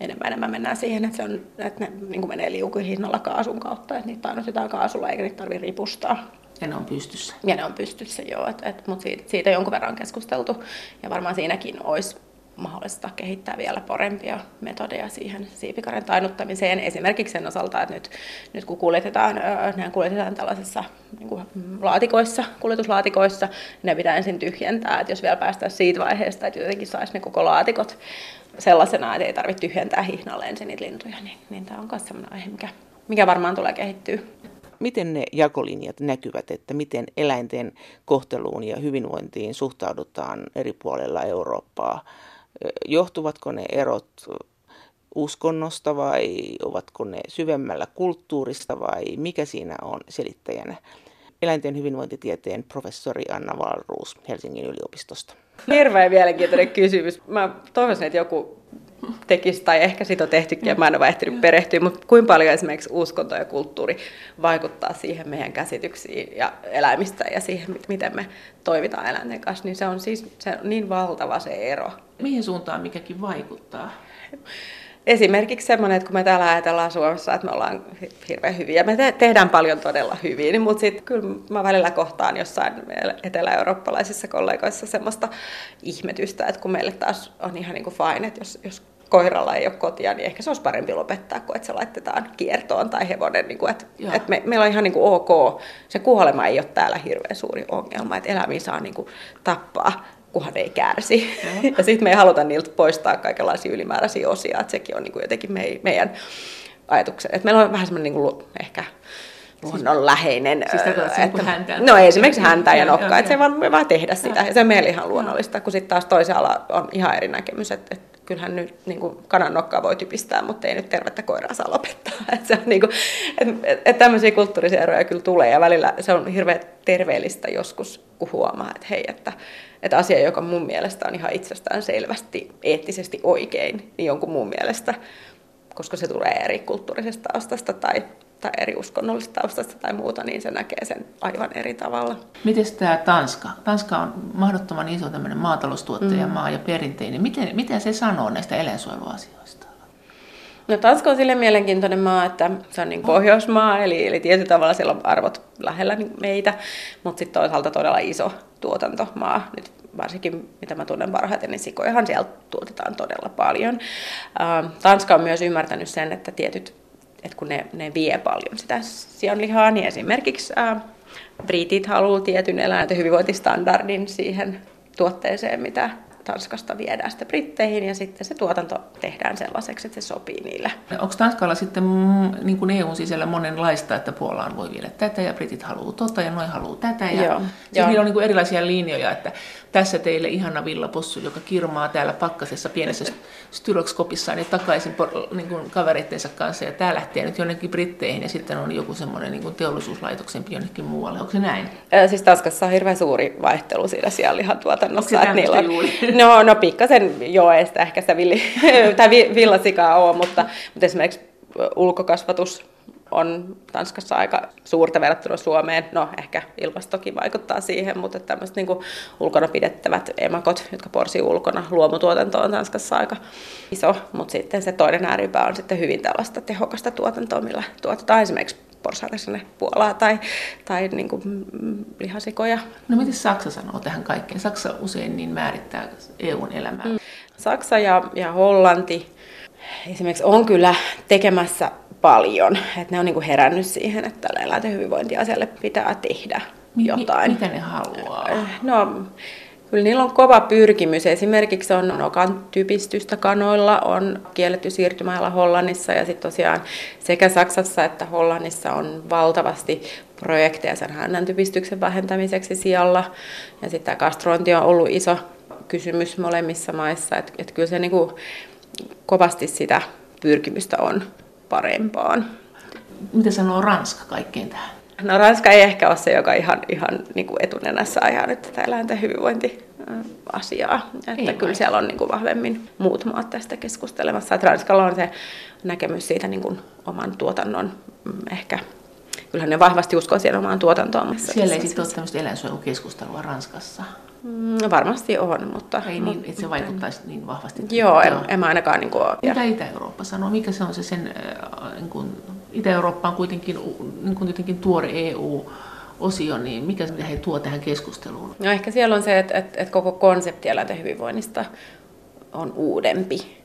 enemmän enemmän mennään siihen, että, se on, että ne niin kuin menee liukuhinnalla kaasun kautta, että niitä painotetaan kaasulla eikä niitä tarvitse ripustaa. Ja ne on pystyssä. Ja ne on pystyssä, joo. Et, et, mutta siitä, siitä jonkun verran on keskusteltu. Ja varmaan siinäkin olisi mahdollista kehittää vielä parempia metodeja siihen siipikaren tainuttamiseen. Esimerkiksi sen osalta, että nyt, nyt kun kuljetetaan, ne kuljetetaan tällaisissa niin kuin laatikoissa, kuljetuslaatikoissa, ne pitää ensin tyhjentää. Että jos vielä päästään siitä vaiheesta, että jotenkin saisi ne koko laatikot sellaisena, että ei tarvitse tyhjentää hihnalle ensin niitä lintuja, niin, niin tämä on myös sellainen aihe, mikä, mikä varmaan tulee kehittyä miten ne jakolinjat näkyvät, että miten eläinten kohteluun ja hyvinvointiin suhtaudutaan eri puolilla Eurooppaa? Johtuvatko ne erot uskonnosta vai ovatko ne syvemmällä kulttuurista vai mikä siinä on selittäjänä? Eläinten hyvinvointitieteen professori Anna Valruus Helsingin yliopistosta. Hirveän mielenkiintoinen kysymys. Mä toivoisin, että joku tekisi, tai ehkä siitä on tehtykin, ja mä en ole ehtinyt perehtyä, mutta kuinka paljon esimerkiksi uskonto ja kulttuuri vaikuttaa siihen meidän käsityksiin ja eläimistä ja siihen, miten me toimitaan eläinten kanssa, niin se on siis se on niin valtava se ero. Mihin suuntaan mikäkin vaikuttaa? Esimerkiksi semmoinen, että kun me täällä ajatellaan Suomessa, että me ollaan hirveän hyviä, me te- tehdään paljon todella hyvin, mutta sitten kyllä mä välillä kohtaan jossain etelä-eurooppalaisissa kollegoissa semmoista ihmetystä, että kun meille taas on ihan niin kuin fine, että jos, jos koiralla ei ole kotia, niin ehkä se olisi parempi lopettaa kuin että se laitetaan kiertoon tai hevonen. Niin kuin, että, että me, meillä on ihan niin kuin ok. Se kuolema ei ole täällä hirveän suuri ongelma, että eläimiä saa niin kuin tappaa kunhan ei kärsi. Ja, ja sitten me ei haluta niiltä poistaa kaikenlaisia ylimääräisiä osia, että sekin on niin kuin jotenkin me, meidän ajatuksen. Että meillä on vähän semmoinen niin kuin ehkä luonnonläheinen. Siis että, että, häntä. No esimerkiksi häntä ja nokka, että se vaan, vaan tehdä sitä. Ja se on meille ihan luonnollista, kun sitten taas toisella on ihan eri näkemys, että, että kyllähän nyt niin kuin kanan nokkaa voi typistää, mutta ei nyt tervettä koiraa saa lopettaa. että se on niin kuin, että, että tämmöisiä kulttuurisia eroja kyllä tulee ja välillä se on hirveän terveellistä joskus, kun huomaa, että hei, että, että asia, joka mun mielestä on ihan itsestään selvästi eettisesti oikein, niin jonkun muun mielestä, koska se tulee eri kulttuurisesta taustasta tai tai eri uskonnollisesta taustasta tai muuta, niin se näkee sen aivan eri tavalla. Miten tämä Tanska? Tanska on mahdottoman iso tämmöinen maataloustuottajamaa mm. ja perinteinen. Miten, miten se sanoo näistä eläinsuojeluasioista? No Tanska on sille mielenkiintoinen maa, että se on niin pohjoismaa, eli, eli tietyllä tavalla siellä on arvot lähellä meitä, mutta sitten toisaalta todella iso tuotantomaa. Nyt varsinkin mitä mä tunnen parhaiten, niin sikojahan siellä tuotetaan todella paljon. Tanska on myös ymmärtänyt sen, että tietyt että kun ne, ne vie paljon sitä sianlihaa, niin esimerkiksi ää, britit haluaa tietyn eläinten hyvinvointistandardin siihen tuotteeseen, mitä Tanskasta viedään sitten Britteihin ja sitten se tuotanto tehdään sellaiseksi, että se sopii niille. Onko Tanskalla sitten niin kuin EUn sisällä monenlaista, että Puolaan voi viedä tätä ja britit haluaa tota ja noin haluaa tätä. Ja Joo. Siis niillä on niin kuin erilaisia linjoja, että tässä teille ihana villapossu, joka kirmaa täällä pakkasessa pienessä stylokskopissaan ja takaisin niin kuin kavereittensa kanssa ja tämä lähtee nyt jonnekin Britteihin ja sitten on joku semmoinen niin teollisuuslaitoksen jonnekin muualle. Onko se näin? Ää, siis Tanskassa on hirveän suuri vaihtelu siinä sianlihan tuotannossa. Onko se niillä on, No, no pikkasen joo, ei sitä ehkä sitä villi, tai villasikaa ole, mutta, mutta esimerkiksi ulkokasvatus on Tanskassa aika suurta verrattuna Suomeen. No ehkä ilmastokin vaikuttaa siihen, mutta tämmöiset niin ulkona pidettävät emakot, jotka porsii ulkona, luomutuotanto on Tanskassa aika iso, mutta sitten se toinen ääripää on sitten hyvin tällaista tehokasta tuotantoa, millä tuotetaan esimerkiksi porsaita sinne Puolaa tai, tai niin kuin lihasikoja. No miten Saksa sanoo tähän kaikkeen? Saksa usein niin määrittää EUn elämää. Mm. Saksa ja, ja Hollanti esimerkiksi on kyllä tekemässä paljon. Että ne on niinku herännyt siihen, että tällä eläinten hyvinvointiasialle pitää tehdä jotain. Mitä ne haluaa? No, Kyllä niillä on kova pyrkimys. Esimerkiksi on nokan typistystä kanoilla, on kielletty siirtymällä Hollannissa ja sitten tosiaan sekä Saksassa että Hollannissa on valtavasti projekteja sen hännän typistyksen vähentämiseksi sijalla. Ja sitten kastrointi on ollut iso kysymys molemmissa maissa, että et kyllä se niinku kovasti sitä pyrkimystä on parempaan. Mitä sanoo Ranska kaikkeen tähän? No Ranska ei ehkä ole se, joka ihan, ihan niin kuin etunenässä ajaa nyt tätä eläinten hyvinvointiasiaa. Että ei kyllä vai. siellä on niin kuin vahvemmin muut maat tästä keskustelemassa. Että Ranskalla on se näkemys siitä niin kuin oman tuotannon mm, ehkä Kyllähän ne vahvasti uskoo siihen omaan tuotantoon. Siellä ei sitten ole tämmöistä eläinsuojelukeskustelua Ranskassa. Mm, varmasti on, mutta... Ei niin, että se vaikuttaisi niin vahvasti. Joo, en, en mä ainakaan... Niin kuin, Mitä Itä-Eurooppa sanoo? Mikä se on se sen... Niin kuin, Itä-Eurooppa on kuitenkin niin kuin jotenkin tuore EU, osio, niin mikä he tuo tähän keskusteluun? No ehkä siellä on se, että, että, että koko konsepti eläinten hyvinvoinnista on uudempi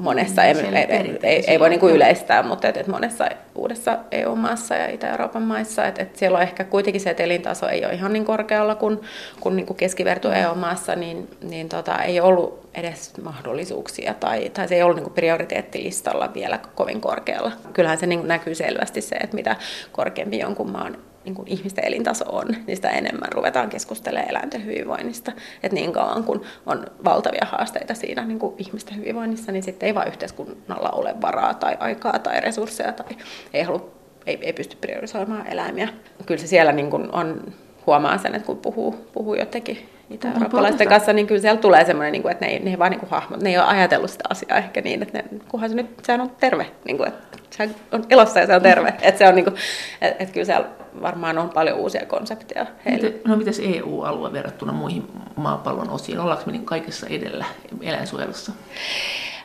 monessa, ei, ei, ei, ei voi niin kuin yleistää, mutta et, et monessa uudessa EU-maassa ja Itä-Euroopan maissa, että et siellä on ehkä kuitenkin se, että elintaso ei ole ihan niin korkealla kuin, kuin, niin kuin keskiverto mm. EU-maassa, niin, niin tota, ei ollut edes mahdollisuuksia tai, tai se ei ollut niin kuin prioriteettilistalla vielä kovin korkealla. Kyllähän se niin kuin näkyy selvästi se, että mitä korkeampi jonkun maan niin kuin ihmisten elintaso on, niin sitä enemmän ruvetaan keskustelemaan eläinten hyvinvoinnista. Että niin kauan kun on valtavia haasteita siinä niin kuin ihmisten hyvinvoinnissa, niin sitten ei vaan yhteiskunnalla ole varaa tai aikaa tai resursseja tai ei, halua, ei, ei pysty priorisoimaan eläimiä. Kyllä se siellä niin kuin on, huomaa sen, että kun puhuu, puhuu jotenkin itä-eurooppalaisten kanssa, niin kyllä siellä tulee semmoinen, niin kuin, että ne ei, ne ei vaan niin kuin hahmot, ne ei ole ajatellut sitä asiaa ehkä niin, että ne, kunhan se nyt, sehän on terve, niin kuin, että se on elossa ja se on terve. Että se on niin kuin, että, että kyllä siellä varmaan on paljon uusia konsepteja heille. Miten, no mitäs EU-alue verrattuna muihin maapallon osiin? Ollaanko me niin kaikessa edellä eläinsuojelussa?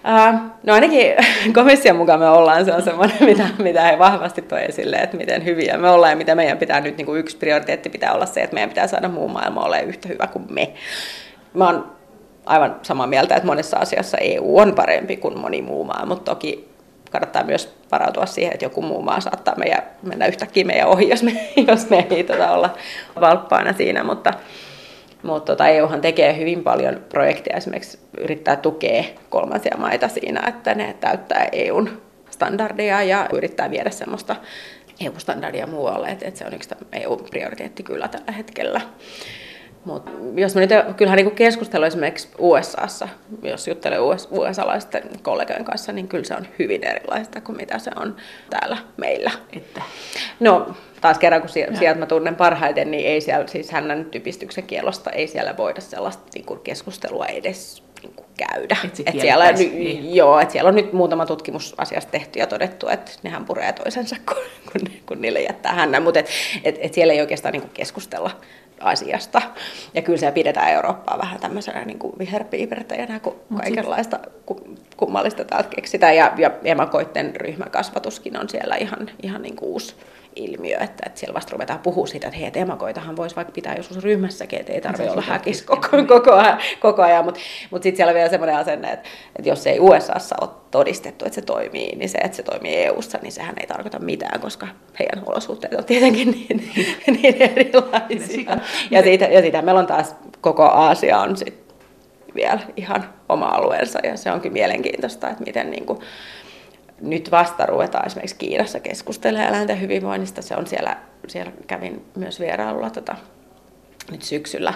Uh, no ainakin komission mukaan me ollaan, se on semmoinen, mitä, mitä he vahvasti toi esille, että miten hyviä me ollaan ja mitä meidän pitää nyt, niin kuin yksi prioriteetti pitää olla se, että meidän pitää saada muu maailma olemaan yhtä hyvä kuin me. Mä oon aivan samaa mieltä, että monessa asiassa EU on parempi kuin moni muu maa, mutta toki kannattaa myös varautua siihen, että joku muu maa saattaa meidän, mennä yhtäkkiä meidän ohi, jos me, jos me ei tota, olla valppaana siinä, mutta, mutta tota, EUhan tekee hyvin paljon projekteja, esimerkiksi yrittää tukea kolmansia maita siinä, että ne täyttää EUn standardeja ja yrittää viedä semmoista EU-standardia muualle, että, että se on yksi EU-prioriteetti kyllä tällä hetkellä. Mut jos mä nyt, kyllähän niin keskustelu esimerkiksi USAssa, jos juttelee US, USA-laisten kollegojen kanssa, niin kyllä se on hyvin erilaista kuin mitä se on täällä meillä. Että. No taas kerran, kun sieltä mä tunnen parhaiten, niin ei siellä, siis hännän typistyksen kielosta ei siellä voida sellaista niin kuin keskustelua edes niin kuin käydä. Et et siellä, niin. joo, et siellä on nyt muutama tutkimus asiasta tehty ja todettu, että nehän puree toisensa, kun, kun, kun niille jättää hännän, mutta et, et, et siellä ei oikeastaan niin kuin keskustella asiasta. Ja kyllä se pidetään Eurooppaa vähän tämmöisenä niin kuin viherpiipertäjänä, kun Mut kaikenlaista sit... kummallista täältä keksitään. Ja, ja emakoitten ryhmäkasvatuskin on siellä ihan, ihan niin kuin uusi ilmiö, että, että siellä vasta ruvetaan puhua siitä, että hei, että emakoitahan voisi vaikka pitää joskus ryhmässäkin, että ei tarvitse olla häkis koko, koko, ajan, koko ajan. Mutta mut sitten siellä on vielä semmoinen asenne, että, että jos ei USAssa ole todistettu, että se toimii, niin se, että se toimii EUssa, niin sehän ei tarkoita mitään, koska heidän olosuhteet on tietenkin niin, niin erilaisia. Ja siitä, ja siitä meillä on taas koko Aasia on sit vielä ihan oma alueensa ja se onkin mielenkiintoista, että miten niin kuin, nyt vasta ruvetaan esimerkiksi Kiinassa keskustelemaan eläinten hyvinvoinnista. Se on siellä, siellä kävin myös vierailulla tota, nyt syksyllä.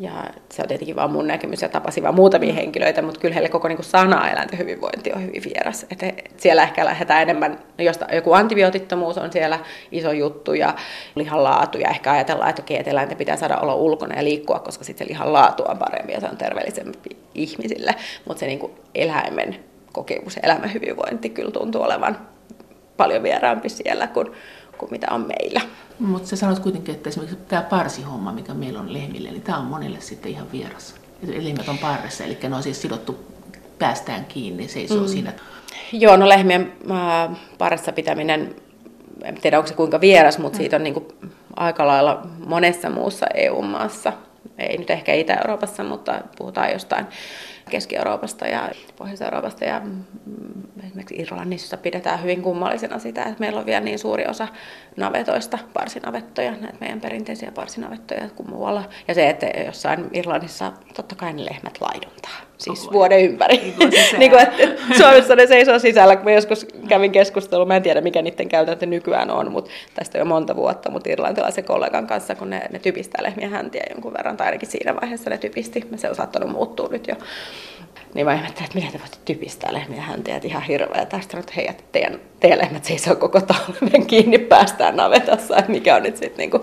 Ja se on tietenkin vaan mun näkemys ja tapasin vaan muutamia henkilöitä, mutta kyllä heille koko niin kuin sana eläinten hyvinvointi on hyvin vieras. Et siellä ehkä lähdetään enemmän, no josta joku antibiootittomuus on siellä iso juttu ja lihan laatu ja ehkä ajatellaan, että okei, että eläinten pitää saada olla ulkona ja liikkua, koska sitten se lihan laatu on parempi ja se on terveellisempi ihmisille. Mutta se niin eläimen kokemus elämän hyvinvointi kyllä tuntuu olevan paljon vieraampi siellä kuin, kuin mitä on meillä. Mutta sä sanot kuitenkin, että esimerkiksi tämä parsihomma, mikä meillä on lehmille, niin tämä on monille sitten ihan vieras. Lehmät on parressa, eli ne on siis sidottu päästään kiinni, seisoo mm. siinä. Joo, no lehmien äh, parissa pitäminen, en tiedä onko se kuinka vieras, mutta mm. siitä on niin kuin aika lailla monessa muussa EU-maassa. Ei nyt ehkä Itä-Euroopassa, mutta puhutaan jostain Keski-Euroopasta ja Pohjois-Euroopasta ja mm, esimerkiksi Irlannissa pidetään hyvin kummallisena sitä, että meillä on vielä niin suuri osa navetoista parsinavettoja, näitä meidän perinteisiä parsinavettoja kuin muualla. Ja se, että jossain Irlannissa totta kai ne lehmät laiduntaa, siis Koko vuoden ympäri. Niin, niin kuin, että Suomessa ne seisoo sisällä, kun mä joskus kävin keskustelua, mä en tiedä mikä niiden käytäntö nykyään on, mutta tästä jo monta vuotta, mutta irlantilaisen kollegan kanssa, kun ne, ne typistää lehmiä häntiä jonkun verran, tai ainakin siinä vaiheessa ne typisti, se on saattanut muuttua nyt jo niin mä ihmettelin, että miten te voitte typistää lehmiä häntiä, että ihan hirveä. Tästä että hei, että teidän, teidän lehmät seisoo koko talven kiinni, päästään navetassa, että mikä on nyt sitten niinku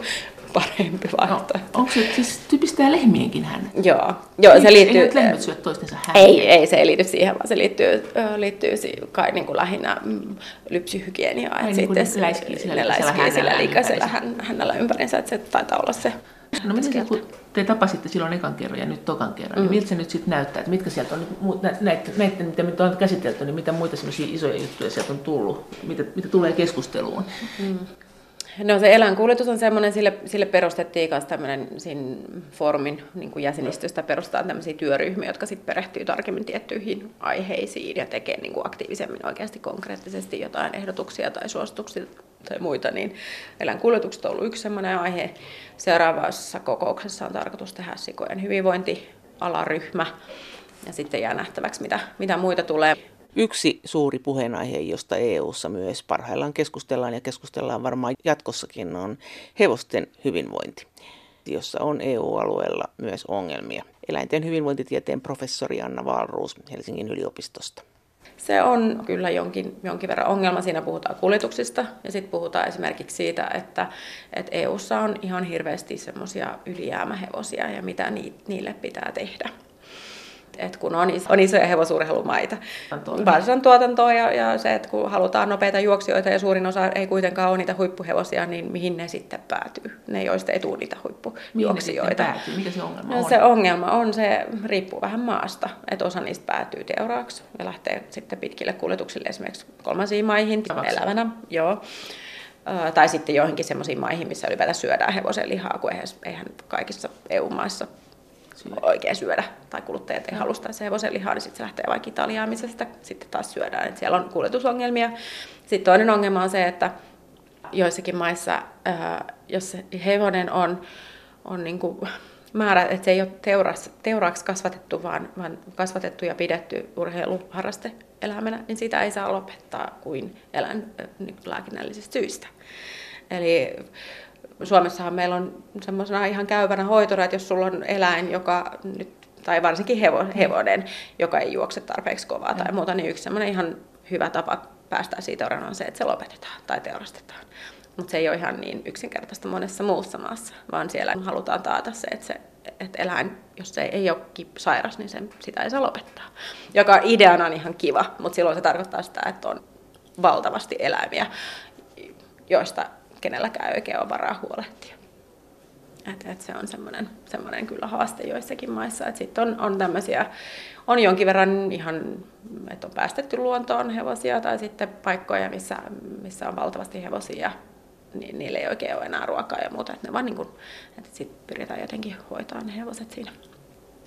parempi no, vaihtoehto. No, onko se siis typistää lehmienkin hän? Joo, Joo se liittyy... Eivät lehmät syö toistensa hän? Ei, ei, se ei liity siihen, vaan se liittyy, liittyy kai niin kuin lähinnä mm, lypsyhygieniaan. Niin sitten läiskii sillä, sillä, sillä, sillä liikaisella hännällä ympärinsä, että se taitaa olla se No miten se, kun te tapasitte silloin ekan kerran ja nyt tokan kerran, mm. niin miltä se nyt sitten näyttää? Että mitkä sieltä on, näitä, näitä mitä nyt on käsitelty, niin mitä muita semmoisia isoja juttuja sieltä on tullut, mitä, mitä tulee keskusteluun? Mm. No se eläinkuljetus on semmoinen, sille, sille perustettiin myös tämmöinen siinä foorumin niin kuin jäsenistöstä perustaa tämmöisiä työryhmiä, jotka sitten perehtyy tarkemmin tiettyihin aiheisiin ja tekee niin kuin aktiivisemmin oikeasti konkreettisesti jotain ehdotuksia tai suosituksia tai muita, niin eläinkuljetukset on ollut yksi semmoinen aihe. Seuraavassa kokouksessa on tarkoitus tehdä sikojen hyvinvointialaryhmä ja sitten jää nähtäväksi, mitä, mitä muita tulee. Yksi suuri puheenaihe, josta EU:ssa myös parhaillaan keskustellaan ja keskustellaan varmaan jatkossakin, on hevosten hyvinvointi, jossa on EU-alueella myös ongelmia. Eläinten hyvinvointitieteen professori Anna Valruus Helsingin yliopistosta. Se on kyllä jonkin, jonkin verran ongelma. Siinä puhutaan kuljetuksista ja sitten puhutaan esimerkiksi siitä, että, että EU:ssa on ihan hirveästi semmoisia ylijäämähevosia ja mitä niille pitää tehdä että kun on, iso, on isoja hevosurheilumaita. Varsan tuotantoa ja, ja se, että kun halutaan nopeita juoksijoita ja suurin osa ei kuitenkaan ole niitä huippuhevosia, niin mihin ne sitten päätyy? Ne, joista ei tule niitä huippujuoksijoita. Mihin? Mikä se ongelma no, on? Se ongelma on, se riippuu vähän maasta, että osa niistä päätyy teuraaksi ja lähtee sitten pitkille kuljetuksille esimerkiksi kolmansiin maihin Tavaksi. elävänä. Joo tai sitten joihinkin semmoisiin maihin, missä ylipäätään syödään hevosen lihaa, kun eihän kaikissa EU-maissa oikein syödä, tai kuluttajat ei halua sitä hevosen lihaa, niin sitten se lähtee vaikka Italiaan, missä sitä sitten taas syödään. Et siellä on kuljetusongelmia. Sitten toinen ongelma on se, että joissakin maissa, jos se hevonen on, on niin kuin määrä, että se ei ole teuras, teuraaksi kasvatettu, vaan, vaan kasvatettu ja pidetty urheiluharraste eläimenä, niin sitä ei saa lopettaa kuin eläinlääkinnällisistä syistä. Eli Suomessahan meillä on semmoisena ihan käyvänä hoitona, että jos sulla on eläin, joka nyt, tai varsinkin hevo, hevonen, joka ei juokse tarpeeksi kovaa tai muuta, niin yksi semmoinen ihan hyvä tapa päästä siitä eroon on se, että se lopetetaan tai teurastetaan. Mutta se ei ole ihan niin yksinkertaista monessa muussa maassa, vaan siellä halutaan taata se, että, se, että eläin, jos se ei ole sairas, niin sen, sitä ei saa lopettaa. Joka ideana on ihan kiva, mutta silloin se tarkoittaa sitä, että on valtavasti eläimiä, joista kenelläkään ei oikein ole varaa huolehtia. Et, et se on semmoinen, semmoinen kyllä haaste joissakin maissa. Sitten on, on tämmöisiä, on jonkin verran ihan, että on päästetty luontoon hevosia tai sitten paikkoja, missä, missä on valtavasti hevosia niin niille ei oikein ole enää ruokaa ja muuta. Että ne vaan niin kuin, että sitten pyritään jotenkin hoitaa ne hevoset siinä,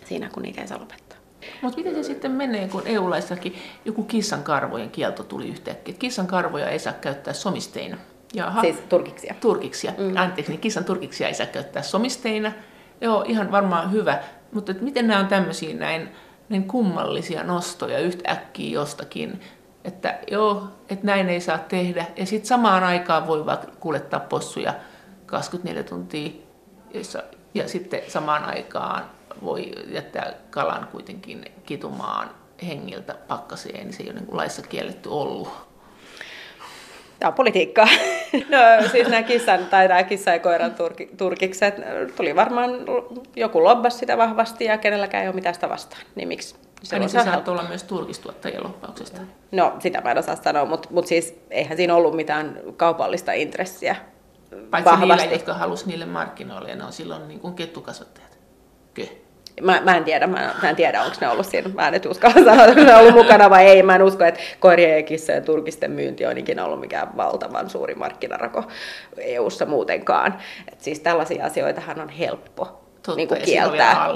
siinä kun niitä ei saa lopettaa. Mutta miten se sitten menee, kun EU-laissakin joku kissan karvojen kielto tuli yhtäkkiä? Kissan karvoja ei saa käyttää somisteina. Jaha. Siis turkiksia. Turkiksia. Mm. Anteeksi, niin kissan turkiksia ei saa käyttää somisteina. Joo, ihan varmaan hyvä. Mutta et miten nämä on tämmöisiä näin, näin kummallisia nostoja yhtäkkiä jostakin, että joo, että näin ei saa tehdä. Ja sitten samaan aikaan voi vaan kuljettaa possuja 24 tuntia. Ja sitten samaan aikaan voi jättää kalan kuitenkin kitumaan hengiltä pakkaseen, niin se ei ole niin laissa kielletty ollut. Tämä on politiikkaa. No siis nämä kissan tai nämä kissa ja koiran turki, turkikset, tuli varmaan, joku lobbas sitä vahvasti ja kenelläkään ei ole mitään sitä vastaan. Niin miksi se niin se saattaa olla myös turkistuottajien loppauksesta. No, sitä mä en osaa sanoa, mutta, mutta siis eihän siinä ollut mitään kaupallista intressiä Paitsi vahvasti. niille, jotka halusivat niille markkinoille, ja ne on silloin niin kuin kettukasvattajat. Kyllä. Mä, mä en tiedä, mä, mä en tiedä, onko ne ollut siinä. Mä en nyt uskalla sanoa, että ne on ollut mukana vai ei. Mä en usko, että koirien ja kissojen turkisten myynti on ikinä ollut mikään valtavan suuri markkinarako EU-ssa muutenkaan. Et siis tällaisia asioitahan on helppo Totta, niin kuin kieltää,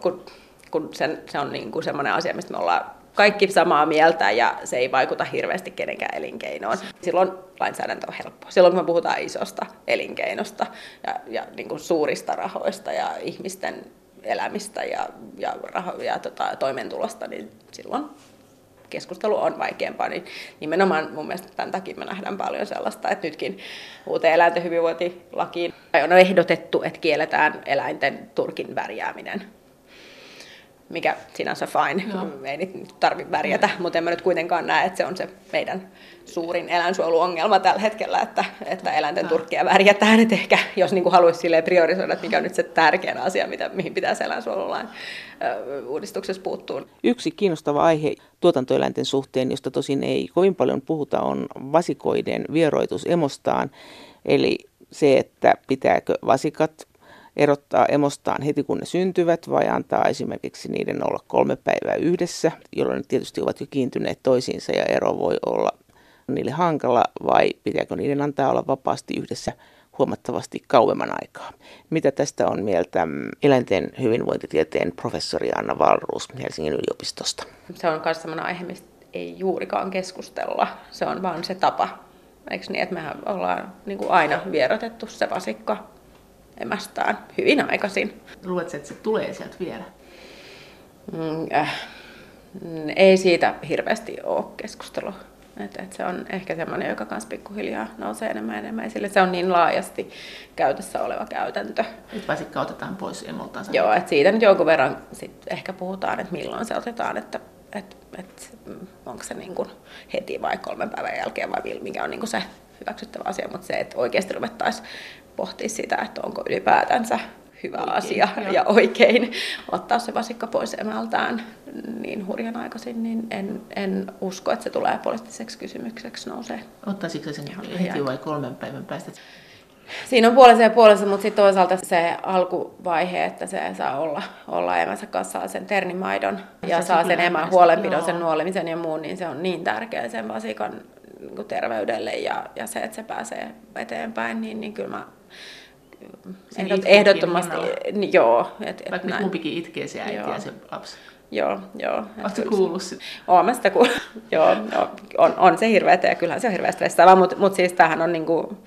kun, kun sen, se on niin kuin semmoinen asia, mistä me ollaan kaikki samaa mieltä ja se ei vaikuta hirveästi kenenkään elinkeinoon. Silloin lainsäädäntö on helppo. Silloin kun me puhutaan isosta elinkeinosta ja, ja niin kuin suurista rahoista ja ihmisten elämistä ja, ja, raho- ja tota, toimeentulosta, niin silloin keskustelu on vaikeampaa, niin nimenomaan mun mielestä tämän takia me nähdään paljon sellaista, että nytkin uuteen eläinten hyvinvointilakiin on ehdotettu, että kielletään eläinten turkin värjääminen mikä sinänsä fine, Joo. ei nyt tarvitse värjätä, mutta en mä nyt kuitenkaan näe, että se on se meidän suurin eläinsuojeluongelma tällä hetkellä, että, että eläinten turkkia värjätään, että ehkä jos niin haluaisi priorisoida, että mikä on nyt se tärkein asia, mitä, mihin pitäisi eläinsuojelulain uudistuksessa puuttua. Yksi kiinnostava aihe tuotantoeläinten suhteen, josta tosin ei kovin paljon puhuta, on vasikoiden vieroitus emostaan, eli se, että pitääkö vasikat erottaa emostaan heti kun ne syntyvät vai antaa esimerkiksi niiden olla kolme päivää yhdessä, jolloin ne tietysti ovat jo kiintyneet toisiinsa ja ero voi olla niille hankala vai pitääkö niiden antaa olla vapaasti yhdessä huomattavasti kauemman aikaa. Mitä tästä on mieltä eläinten hyvinvointitieteen professori Anna Valruus Helsingin yliopistosta? Se on myös sellainen aihe, mistä ei juurikaan keskustella. Se on vaan se tapa. Eikö niin, että mehän ollaan niin kuin aina vierotettu se vasikka emästään hyvin aikaisin. Luuletko, että se tulee sieltä vielä? Mm, äh, ei siitä hirveästi ole keskustelua. Et, et se on ehkä semmoinen, joka myös pikkuhiljaa nousee enemmän ja enemmän esille. Se on niin laajasti käytössä oleva käytäntö. Nyt vasikka otetaan pois emoltansa. Joo, että siitä nyt jonkun verran sit ehkä puhutaan, että milloin se otetaan, että et, et, onko se niin kuin heti vai kolmen päivän jälkeen vai mikä on niin kuin se hyväksyttävä asia, mutta se, että oikeasti ruvettaisiin pohtia sitä, että onko ylipäätänsä hyvä oikein, asia joo. ja oikein ottaa se vasikka pois emältään niin hurjan aikaisin, niin en, en usko, että se tulee poliittiseksi kysymykseksi nousee. Ottaisitko sen heti vai kolmen päivän päästä? Siinä on puolensa ja puolensa, mutta sitten toisaalta se alkuvaihe, että se saa olla, olla emänsä kanssa, saa sen ternimaidon ja, se saa sen emän huolenpidon, joo. sen nuolemisen ja muun, niin se on niin tärkeä sen vasikan niin terveydelle ja, ja se, että se pääsee eteenpäin, niin, niin kyllä mä ehdot, ehdottomasti, niin, joo. Et, et Vaikka näin. kumpikin itkee se äiti joo. ja se lapsi. Joo, joo. Oletko kuullut sitä? Olen mä sitä kuullut. joo, no, on, on se hirveätä ja kyllähän se on hirveä stressaavaa, mutta mut siis tämähän on niinku,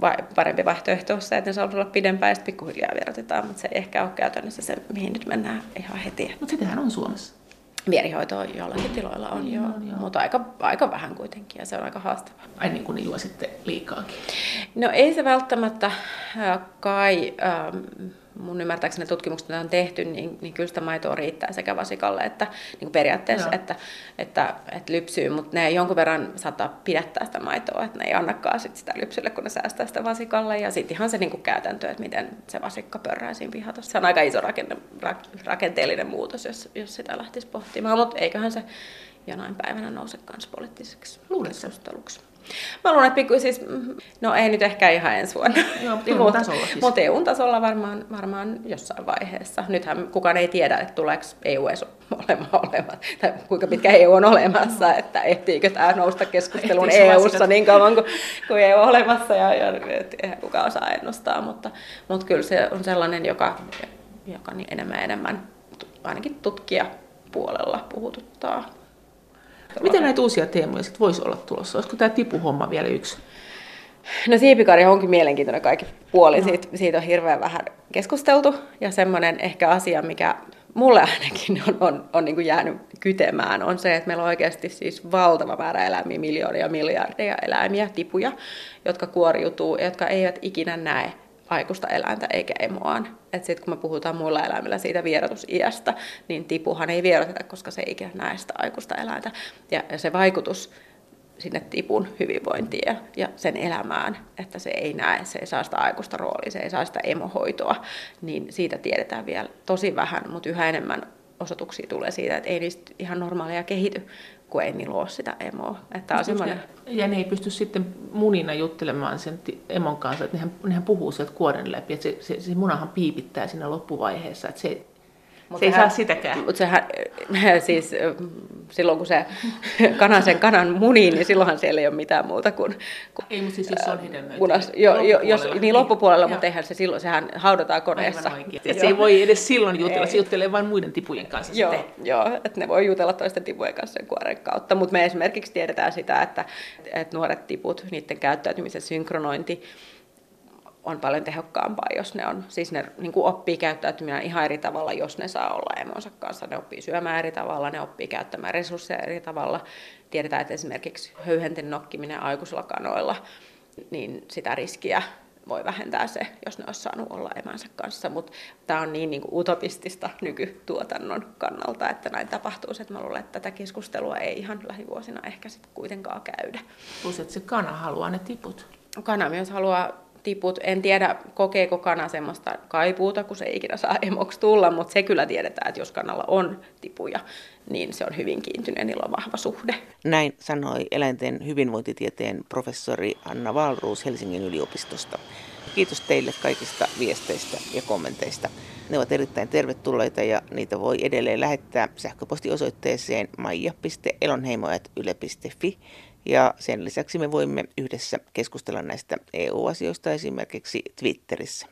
vai, parempi vaihtoehto se, että ne saa olla pidempään ja sitten pikkuhiljaa vierotetaan, mutta se ei ehkä ole käytännössä se, mihin nyt mennään ihan heti. Mutta sitähän on Suomessa. Vierihoitoa joillakin tiloilla on, niin, on joo. mutta aika, aika vähän kuitenkin ja se on aika haastavaa. Ai niin kuin niin juo sitten liikaakin? No ei se välttämättä äh, kai... Ähm, mun ymmärtääkseni tutkimukset, mitä on tehty, niin, niin kyllä sitä maitoa riittää sekä vasikalle että niin periaatteessa, että, että, että lypsyy, mutta ne jonkun verran saattaa pidättää sitä maitoa, että ne ei annakaan sit sitä lypsylle, kun ne säästää sitä vasikalle. Ja sitten ihan se niin kuin käytäntö, että miten se vasikka pörrää siinä pihatossa. Se on aika iso rakenne, rakenteellinen muutos, jos, jos sitä lähtisi pohtimaan, mutta eiköhän se jonain päivänä nouse myös poliittiseksi keskusteluksi. Mä luulen, että pikku, siis, no ei nyt ehkä ihan ensi vuonna. Joo, mutta EU-tasolla siis. Mutta EU-tasolla varmaan, varmaan jossain vaiheessa. Nythän kukaan ei tiedä, että tuleeko EU edes olemaan olemassa, tai kuinka pitkä EU on olemassa, että ehtiikö tämä nousta keskusteluun EU-ssa niin kauan kuin, kuin EU on olemassa, ja, ja eihän kukaan osaa ennustaa, mutta, mutta kyllä se on sellainen, joka, joka niin enemmän enemmän ainakin tutkija puolella puhututtaa. Miten näitä uusia teemoja sitten voisi olla tulossa? Olisiko tämä tipuhomma vielä yksi? No siipikari onkin mielenkiintoinen kaikki puoli. No. Siitä, siitä on hirveän vähän keskusteltu ja semmoinen ehkä asia, mikä mulle ainakin on, on, on niin kuin jäänyt kytemään, on se, että meillä on oikeasti siis valtava määrä eläimiä, miljoonia, miljardeja eläimiä, tipuja, jotka kuoriutuu, jotka eivät ikinä näe aikuista eläintä eikä emoaan. Et sit kun me puhutaan muilla eläimillä siitä vierotusiästä, niin tipuhan ei vieroteta, koska se ei ikinä näe sitä aikuista eläintä. Ja, ja se vaikutus sinne tipun hyvinvointiin ja, sen elämään, että se ei näe, se ei saa sitä aikuista roolia, se ei saa sitä emohoitoa, niin siitä tiedetään vielä tosi vähän, mutta yhä enemmän osoituksia tulee siitä, että ei niistä ihan normaalia kehity, kun ei niillä ole sitä emoa. Että on semmoinen... Ja ne ei pysty sitten munina juttelemaan sen emon kanssa, että nehän, nehän puhuu sieltä kuoren läpi, että se, se, se munahan piipittää siinä loppuvaiheessa, että se, Mut se ei saa sitäkään. Mutta sehän, siis silloin kun se kana sen kanan munii, niin silloinhan siellä ei ole mitään muuta kuin... kuin ei, mutta siis jos se on jo, jo, jos, niin, loppupuolella, niin, mutta eihän se silloin, sehän haudataan koneessa. se ei voi edes silloin jutella, ei. se juttelee vain muiden tipujen kanssa. Joo, joo että ne voi jutella toisten tipujen kanssa sen kuoren kautta, mutta me esimerkiksi tiedetään sitä, että, että nuoret tiput, niiden käyttäytymisen synkronointi, on paljon tehokkaampaa, jos ne on, siis ne niin kuin oppii käyttäytymään ihan eri tavalla, jos ne saa olla emonsa kanssa. Ne oppii syömään eri tavalla, ne oppii käyttämään resursseja eri tavalla. Tiedetään, että esimerkiksi höyhenten nokkiminen aikuisilla kanoilla, niin sitä riskiä voi vähentää se, jos ne olisi saanut olla emänsä kanssa, mutta tämä on niin, niin kuin utopistista nykytuotannon kannalta, että näin tapahtuu, että mä luulen, että tätä keskustelua ei ihan lähivuosina ehkä sitten kuitenkaan käydä. Plus, että se kana haluaa ne tiput. Kana myös haluaa tiput. En tiedä, kokeeko kana semmoista kaipuuta, kun se ei ikinä saa emoksi tulla, mutta se kyllä tiedetään, että jos kanalla on tipuja, niin se on hyvin kiintyneen, niillä on vahva suhde. Näin sanoi eläinten hyvinvointitieteen professori Anna Valruus Helsingin yliopistosta. Kiitos teille kaikista viesteistä ja kommenteista. Ne ovat erittäin tervetulleita ja niitä voi edelleen lähettää sähköpostiosoitteeseen maija.elonheimo.yle.fi ja sen lisäksi me voimme yhdessä keskustella näistä EU-asioista esimerkiksi Twitterissä.